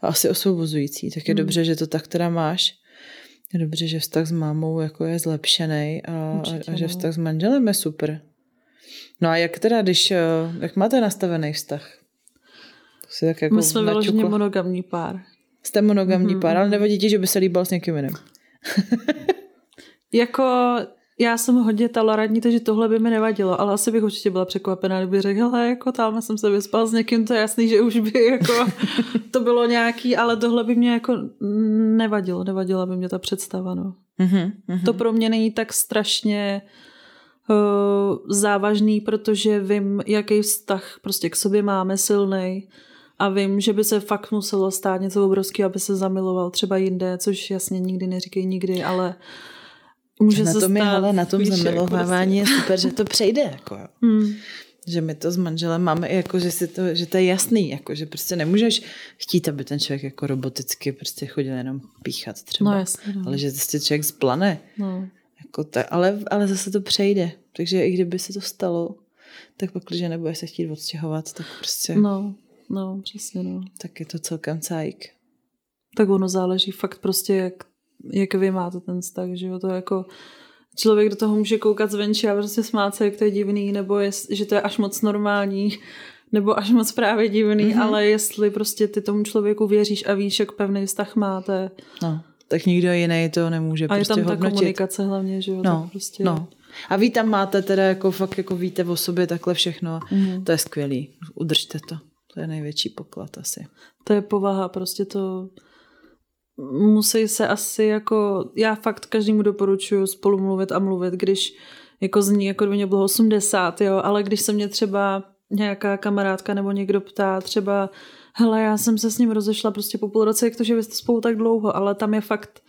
a asi osvobozující. Tak je hmm. dobře, že to tak teda máš. Je dobře, že vztah s mámou jako je zlepšený a, Určitě, a, a že no. vztah s manželem je super. No a jak teda, když, eh, jak máte nastavený vztah? Si tak jako My jsme vyloženě monogamní pár. Jste monogamní mm-hmm. pár, ale nevadí ti, že by se líbal s někým jiným. jako já jsem hodně tolerantní, takže tohle by mi nevadilo, ale asi bych určitě byla překvapená, kdyby řekl, hele, jako tam jsem se vyspal s někým, to je jasný, že už by jako to bylo nějaký, ale tohle by mě jako nevadilo, nevadila by mě ta představa, no. Mm-hmm, To pro mě není tak strašně uh, závažný, protože vím, jaký vztah prostě k sobě máme silný a vím, že by se fakt muselo stát něco obrovského, aby se zamiloval třeba jinde, což jasně nikdy neříkej nikdy, ale může na se tom stát, je, ale na tom zamilovávání prostě. je super, že to přejde. Jako. Hmm. Že my to s manželem máme, jako, že, si to, že to je jasný, jako, že prostě nemůžeš chtít, aby ten člověk jako roboticky prostě chodil jenom píchat třeba. No, jasně, no. Ale že prostě člověk zplane. No. Jako ta, ale, ale zase to přejde. Takže i kdyby se to stalo, tak pokud, že nebudeš se chtít odstěhovat, tak prostě... No, No, přesně, no. Tak je to celkem cajk. Tak ono záleží fakt prostě, jak, jak vy máte ten vztah, že jo, to jako člověk do toho může koukat zvenčí a prostě smát se, jak to je divný, nebo je, že to je až moc normální, nebo až moc právě divný, mm-hmm. ale jestli prostě ty tomu člověku věříš a víš, jak pevný vztah máte. No, tak nikdo jiný to nemůže a prostě A je tam hodnotit. ta komunikace hlavně, že jo, no, tak prostě... No. A vy tam máte teda jako fakt jako víte o sobě takhle všechno. Mm-hmm. To je skvělý. Udržte to. To je největší poklad asi. To je povaha, prostě to musí se asi jako, já fakt každému doporučuji spolu mluvit a mluvit, když jako zní, jako by mě bylo 80, jo, ale když se mě třeba nějaká kamarádka nebo někdo ptá třeba, hele, já jsem se s ním rozešla prostě po půl roce, jak to, že vy jste spolu tak dlouho, ale tam je fakt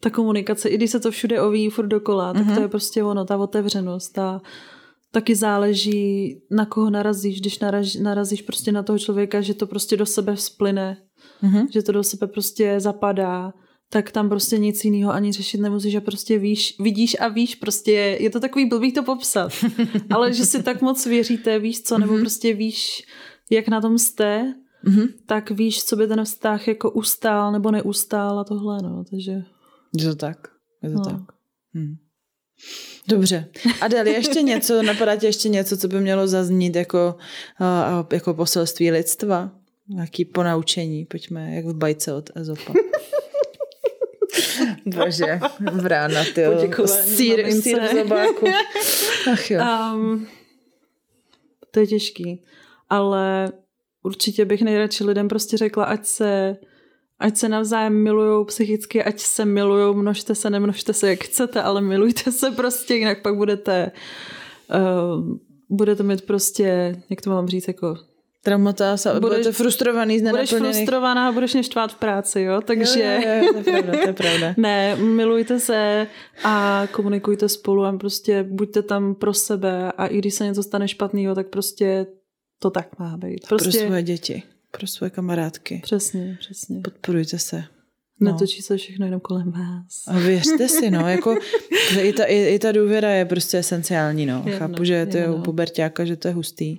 ta komunikace, i když se to všude oví furt dokola, tak mm-hmm. to mhm. je prostě ono, ta otevřenost, ta taky záleží, na koho narazíš, když naraz, narazíš prostě na toho člověka, že to prostě do sebe vzplyne, mm-hmm. že to do sebe prostě zapadá, tak tam prostě nic jiného ani řešit nemusíš a prostě víš, vidíš a víš, prostě je, je to takový blbý to popsat, ale že si tak moc věříte, víš co, nebo mm-hmm. prostě víš, jak na tom jste, mm-hmm. tak víš, co by ten vztah jako ustál nebo neustál a tohle, no, takže... Je to tak, je to no. tak. Hmm. Dobře. Adel, ještě něco, napadá tě ještě něco, co by mělo zaznít jako, jako poselství lidstva? Nějaký ponaučení? Pojďme, jak v bajce od Ezopa. Bože, vrána, ty sír, sír v zobáku. Ach jo. Um, to je těžký, ale určitě bych nejradši lidem prostě řekla, ať se ať se navzájem milujou psychicky, ať se milujou, množte se, nemnožte se, jak chcete, ale milujte se prostě, jinak pak budete uh, budete mít prostě, jak to mám říct, jako Traumata, budeš, budete frustrovaný z Budeš frustrovaná a budeš mě štvát v práci, jo? Takže... Jo, jo, jo, to je pravda, to je pravda. ne, milujte se a komunikujte spolu a prostě buďte tam pro sebe a i když se něco stane špatného, tak prostě to tak má být. Prostě... Pro svoje děti pro svoje kamarádky. Přesně, přesně. Podporujte se. No. Netočí se všechno jenom kolem vás. A věřte si, no, jako i ta, i, i ta důvěra je prostě esenciální, no. Jedno, Chápu, že to je u puberťáka, že to je hustý.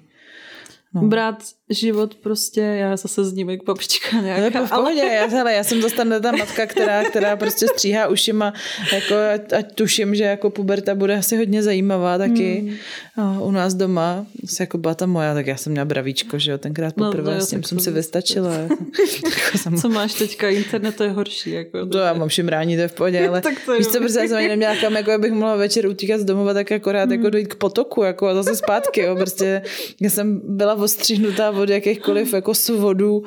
No. Brát život prostě, já zase z jak babička nějaká. No, v pohodě, ale... já, hele, já jsem zase ta matka, která, která prostě stříhá ušima, jako ať tuším, že jako puberta bude asi hodně zajímavá taky mm. u nás doma, se jako byla ta moja, tak já jsem měla bravíčko, že jo, tenkrát no, poprvé no, s tím jsem si vystačila. jako jsem... Co máš teďka, internet to je horší. Jako, to já mám všimrání, to je v pohodě, ale tak to víš co, protože já jsem ani neměla kam, jako abych mohla večer utíkat z domova, tak akorát mm. jako dojít k potoku, jako a zase zpátky, jo, prostě já jsem byla ostřihnutá od jakýchkoliv jako svodů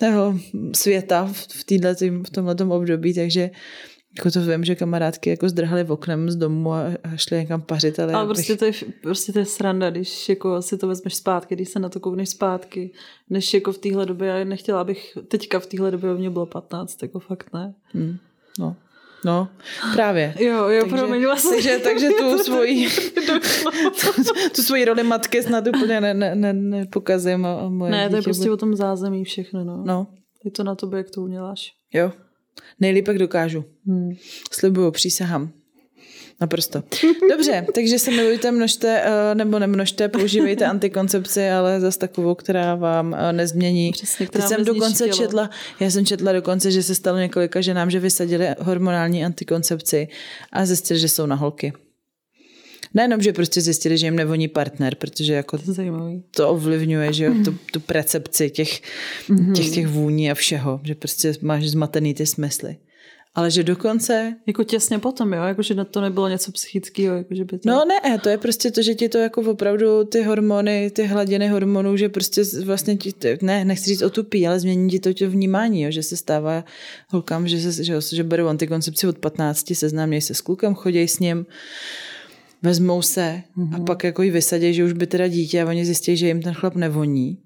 toho světa v, týhle, v tomhle období, takže jako to vím, že kamarádky jako zdrhali v oknem z domu a, a šli někam pařit. Ale, ale prostě, bych... to je, prostě to je sranda, když jako si to vezmeš zpátky, když se na to koukneš zpátky, než jako v téhle době, já nechtěla, abych teďka v téhle době mě bylo 15, jako fakt ne. Hmm. No. No, právě. Jo, jo, takže, promiňla se. Takže, takže tu svoji, tu svoji roli matky snad úplně ne, ne, ne, nepokazím. A, a moje ne, to je prostě bude... o tom zázemí všechno, no. no. Je to na tobě, jak to uděláš. Jo, nejlíp, jak dokážu. Hmm. Slibuju, přísahám. Naprosto. Dobře, takže se milujte, množte, eh, nebo nemnožte, používejte antikoncepci, ale zase takovou, která vám eh, nezmění. Přesně, která jsem dokonce tělo. četla, já jsem četla dokonce, že se stalo několika ženám, že vysadili hormonální antikoncepci a zjistili, že jsou na holky. Nejenom, že prostě zjistili, že jim nevoní partner, protože jako to, to ovlivňuje, že jo, tu, tu percepci těch, mm-hmm. těch, těch vůní a všeho, že prostě máš zmatený ty smysly. Ale že dokonce... Jako těsně potom, jo? Jako, že to nebylo něco psychického. Jako, že by to... No ne, to je prostě to, že ti to jako opravdu ty hormony, ty hladiny hormonů, že prostě vlastně ti, ne, nechci říct otupí, ale změní ti to tě vnímání, jo? že se stává holkám, že, se, že, že berou antikoncepci od 15, seznámějí se s klukem, chodí s ním, vezmou se mm-hmm. a mhm. pak jako ji vysadí, že už by teda dítě a oni zjistí, že jim ten chlap nevoní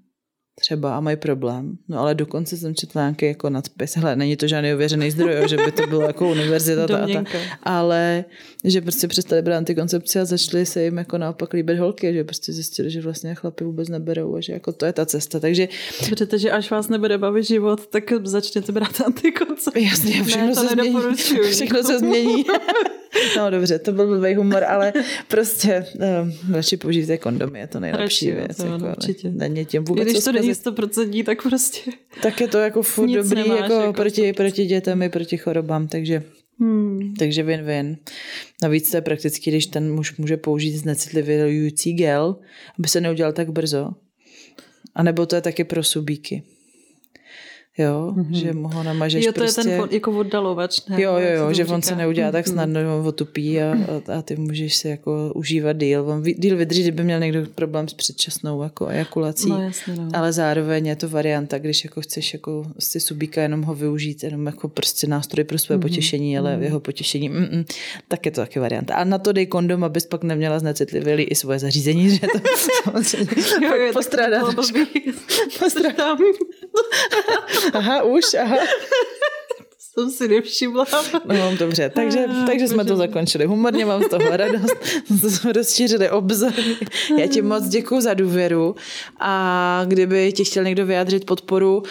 třeba a mají problém. No ale dokonce jsem četla nějaký jako nadpis, hele, není to žádný ověřený zdroj, že by to bylo jako univerzita, ta, ta, ale že prostě přestali brát antikoncepci a začali se jim jako naopak líbit holky, že prostě zjistili, že vlastně chlapy vůbec neberou a že jako to je ta cesta, takže... Protože, že až vás nebude bavit život, tak začněte brát antikoncepci. Jasně, všechno ne, se změní. Všechno se změní. No dobře, to byl blbý humor, ale prostě um, radši použijte kondomy, je to nejlepší radši, věc. To, jako, určitě. Není tím vůbec Když to není 100% tak prostě Tak je to jako furt dobrý nemáš, jako, jako proti, proti dětem i proti chorobám, takže Hmm. Takže win-win. Navíc to je prakticky, když ten muž může použít znecitlivující gel, aby se neudělal tak brzo. A nebo to je taky pro subíky jo, mm-hmm. že mu ho namažeš Jo, to prostě... je ten prostě- jako oddalovač, ne? Jo, jo, jo, že on se neudělá tak mhm. snadno, mm-hmm. on otupí a, a, a ty můžeš si jako užívat díl. On díl vydrží, kdyby měl někdo problém s předčasnou jako ejakulací, no, jasně, no. ale zároveň je to varianta, když jako chceš jako si subíka jenom ho využít, jenom jako prostě nástroj pro své mm-hmm. potěšení, ale mm-hmm. jeho potěšení, mm-mm, tak je to taky varianta. A na to dej kondom, abys pak neměla znecitlivěli i svoje zařízení, že to samozřejmě jo, jo, postrádá. Postrádám. aha, už, aha. jsem si nevšimla. No, dobře, takže, takže jsme to zakončili. Humorně mám z toho radost, to jsme rozšířili obzor. Já ti moc děkuji za důvěru a kdyby ti chtěl někdo vyjádřit podporu, uh,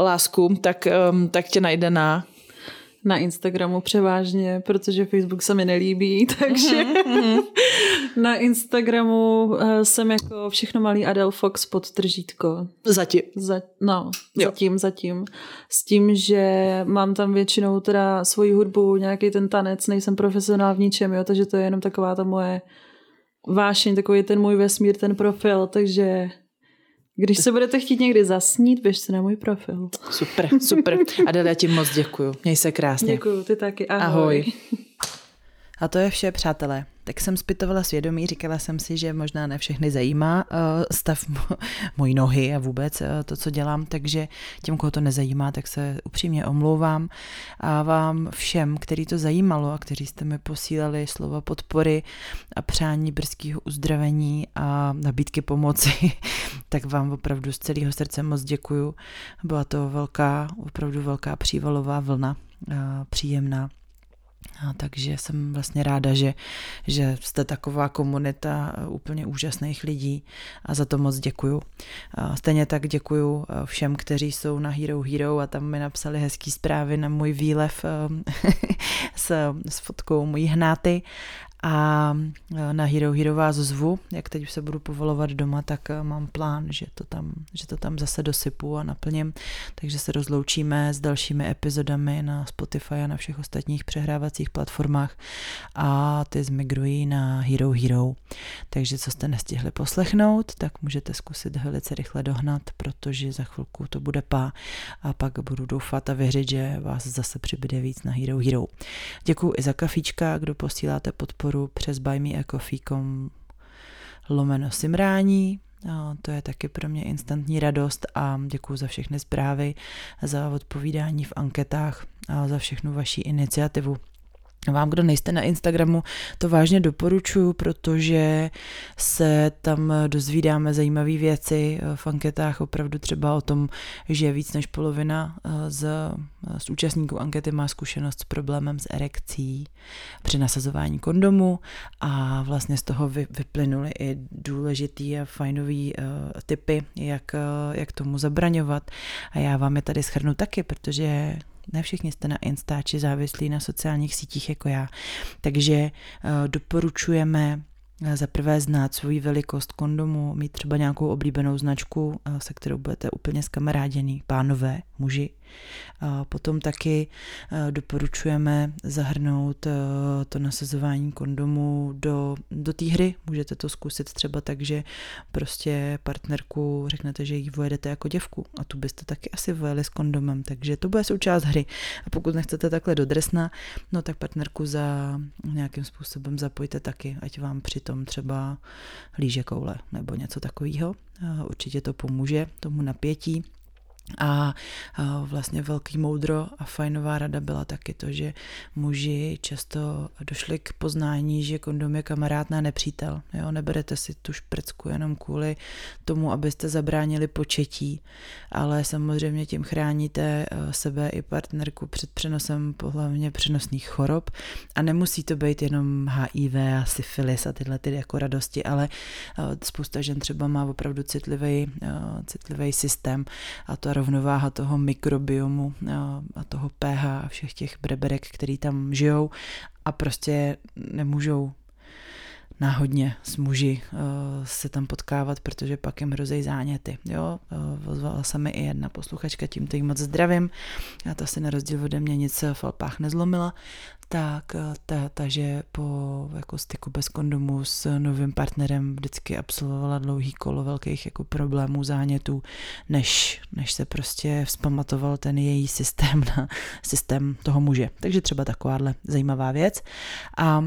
lásku, tak, tak tě najde na na Instagramu převážně, protože Facebook se mi nelíbí, takže mm-hmm. na Instagramu uh, jsem jako všechno malý Adel Fox pod tržítko. Zatím. Za, no, jo. zatím, zatím. S tím, že mám tam většinou teda svoji hudbu, nějaký ten tanec, nejsem profesionál v ničem, jo, takže to je jenom taková ta moje vášeň, takový ten můj vesmír, ten profil, takže když se budete chtít někdy zasnít, běžte na můj profil. Super, super. Adele, já ti moc děkuju. Měj se krásně. Děkuju, ty taky. Ahoj. Ahoj. A to je vše, přátelé. Tak jsem zpytovala svědomí, říkala jsem si, že možná ne všechny zajímá uh, stav mojí nohy a vůbec uh, to, co dělám, takže těm, koho to nezajímá, tak se upřímně omlouvám a vám všem, který to zajímalo a kteří jste mi posílali slova podpory a přání brzkého uzdravení a nabídky pomoci, tak vám opravdu z celého srdce moc děkuju. Byla to velká, opravdu velká přívalová vlna, příjemná A takže jsem vlastně ráda, že, že jste taková komunita úplně úžasných lidí a za to moc děkuju. A stejně tak děkuju všem, kteří jsou na Hero Hero a tam mi napsali hezký zprávy na můj výlev s, s fotkou mojí hnáty a e, na Hero Hero vás zvu, jak teď se budu povolovat doma, tak e, mám plán, že to tam, že to tam zase dosypu a naplním, takže se rozloučíme s dalšími epizodami na Spotify a na všech ostatních přehrávacích platformách a ty zmigrují na Hero Hero. Takže co jste nestihli poslechnout, tak můžete zkusit velice rychle dohnat, protože za chvilku to bude pá a pak budu doufat a věřit, že vás zase přibude víc na Hero Hero. Děkuji i za kafíčka, kdo posíláte podporu podporu přes buymeacoffee.com lomeno simrání. To je taky pro mě instantní radost a děkuji za všechny zprávy, za odpovídání v anketách a za všechnu vaši iniciativu. Vám, kdo nejste na Instagramu, to vážně doporučuji, protože se tam dozvídáme zajímavé věci v anketách, opravdu třeba o tom, že víc než polovina eh, z, eh, z účastníků ankety má zkušenost s problémem s erekcí při nasazování kondomu a vlastně z toho vy, vyplynuly i důležitý a fajnový uh, typy, jak, uh, jak tomu zabraňovat. A já vám je tady schrnu taky, protože ne všichni jste na Instači závislí na sociálních sítích jako já. Takže uh, doporučujeme eh, za prvé znát svoji velikost kondomu, mít třeba nějakou oblíbenou značku, eh, se kterou budete úplně skamaráděný, pánové, muži. Potom taky e, doporučujeme zahrnout e, to nasazování kondomu do, do té hry. Můžete to zkusit třeba tak, že prostě partnerku řeknete, že ji vojedete jako děvku a tu byste taky asi vojeli s kondomem, takže to bude součást hry. A pokud nechcete takhle do dresna, no tak partnerku za nějakým způsobem zapojte taky, ať vám přitom třeba líže koule nebo něco takového. Určitě to pomůže tomu napětí. A vlastně velký moudro a fajnová rada byla taky to, že muži často došli k poznání, že kondom je kamarád na nepřítel. Jo? Neberete si tu šprcku jenom kvůli tomu, abyste zabránili početí, ale samozřejmě tím chráníte eh, sebe i partnerku před přenosem hlavně přenosných chorob a nemusí to být jenom HIV a syfilis a tyhle ty jako radosti, ale eh, spousta žen třeba má opravdu citlivý, eh, citlivý systém a to rovnováha toho mikrobiomu a toho pH a všech těch breberek, který tam žijou a prostě nemůžou náhodně s muži uh, se tam potkávat, protože pak jim hrozí záněty. Jo? Uh, ozvala se mi i jedna posluchačka, tímto jí moc zdravím. Já to asi na rozdíl ode mě nic v Alpách nezlomila, tak ta, ta, že po jako styku bez kondomu s novým partnerem vždycky absolvovala dlouhý kolo velkých jako problémů, zánětů, než, než se prostě vzpamatoval ten její systém na systém toho muže. Takže třeba takováhle zajímavá věc. A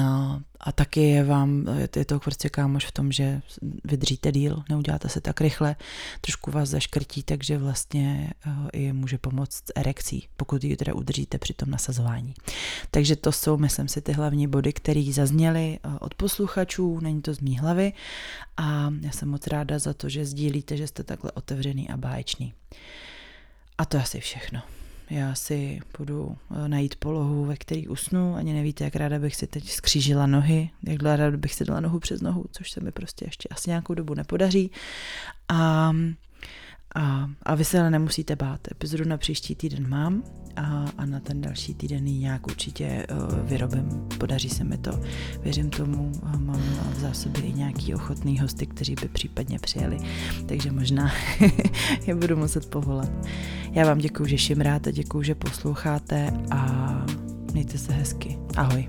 a, a taky je vám, je to prostě kámoš v tom, že vydržíte díl, neuděláte se tak rychle, trošku vás zaškrtí, takže vlastně i může pomoct s erekcí, pokud ji teda udržíte při tom nasazování. Takže to jsou, myslím si, ty hlavní body, které zazněly od posluchačů, není to z mý hlavy a já jsem moc ráda za to, že sdílíte, že jste takhle otevřený a báječný. A to je asi všechno já si budu eh, najít polohu, ve který usnu, ani nevíte, jak ráda bych si teď skřížila nohy, jak ráda bych si dala nohu přes nohu, což se mi prostě ještě asi nějakou dobu nepodaří. A a, a vy se ale nemusíte bát. Epizodu na příští týden mám a, a na ten další týden ji nějak určitě uh, vyrobím. Podaří se mi to. Věřím tomu. Mám v zásobě i nějaký ochotný hosty, kteří by případně přijeli. Takže možná je budu muset povolat. Já vám děkuji, že šimráte, děkuji, že posloucháte a mějte se hezky. Ahoj.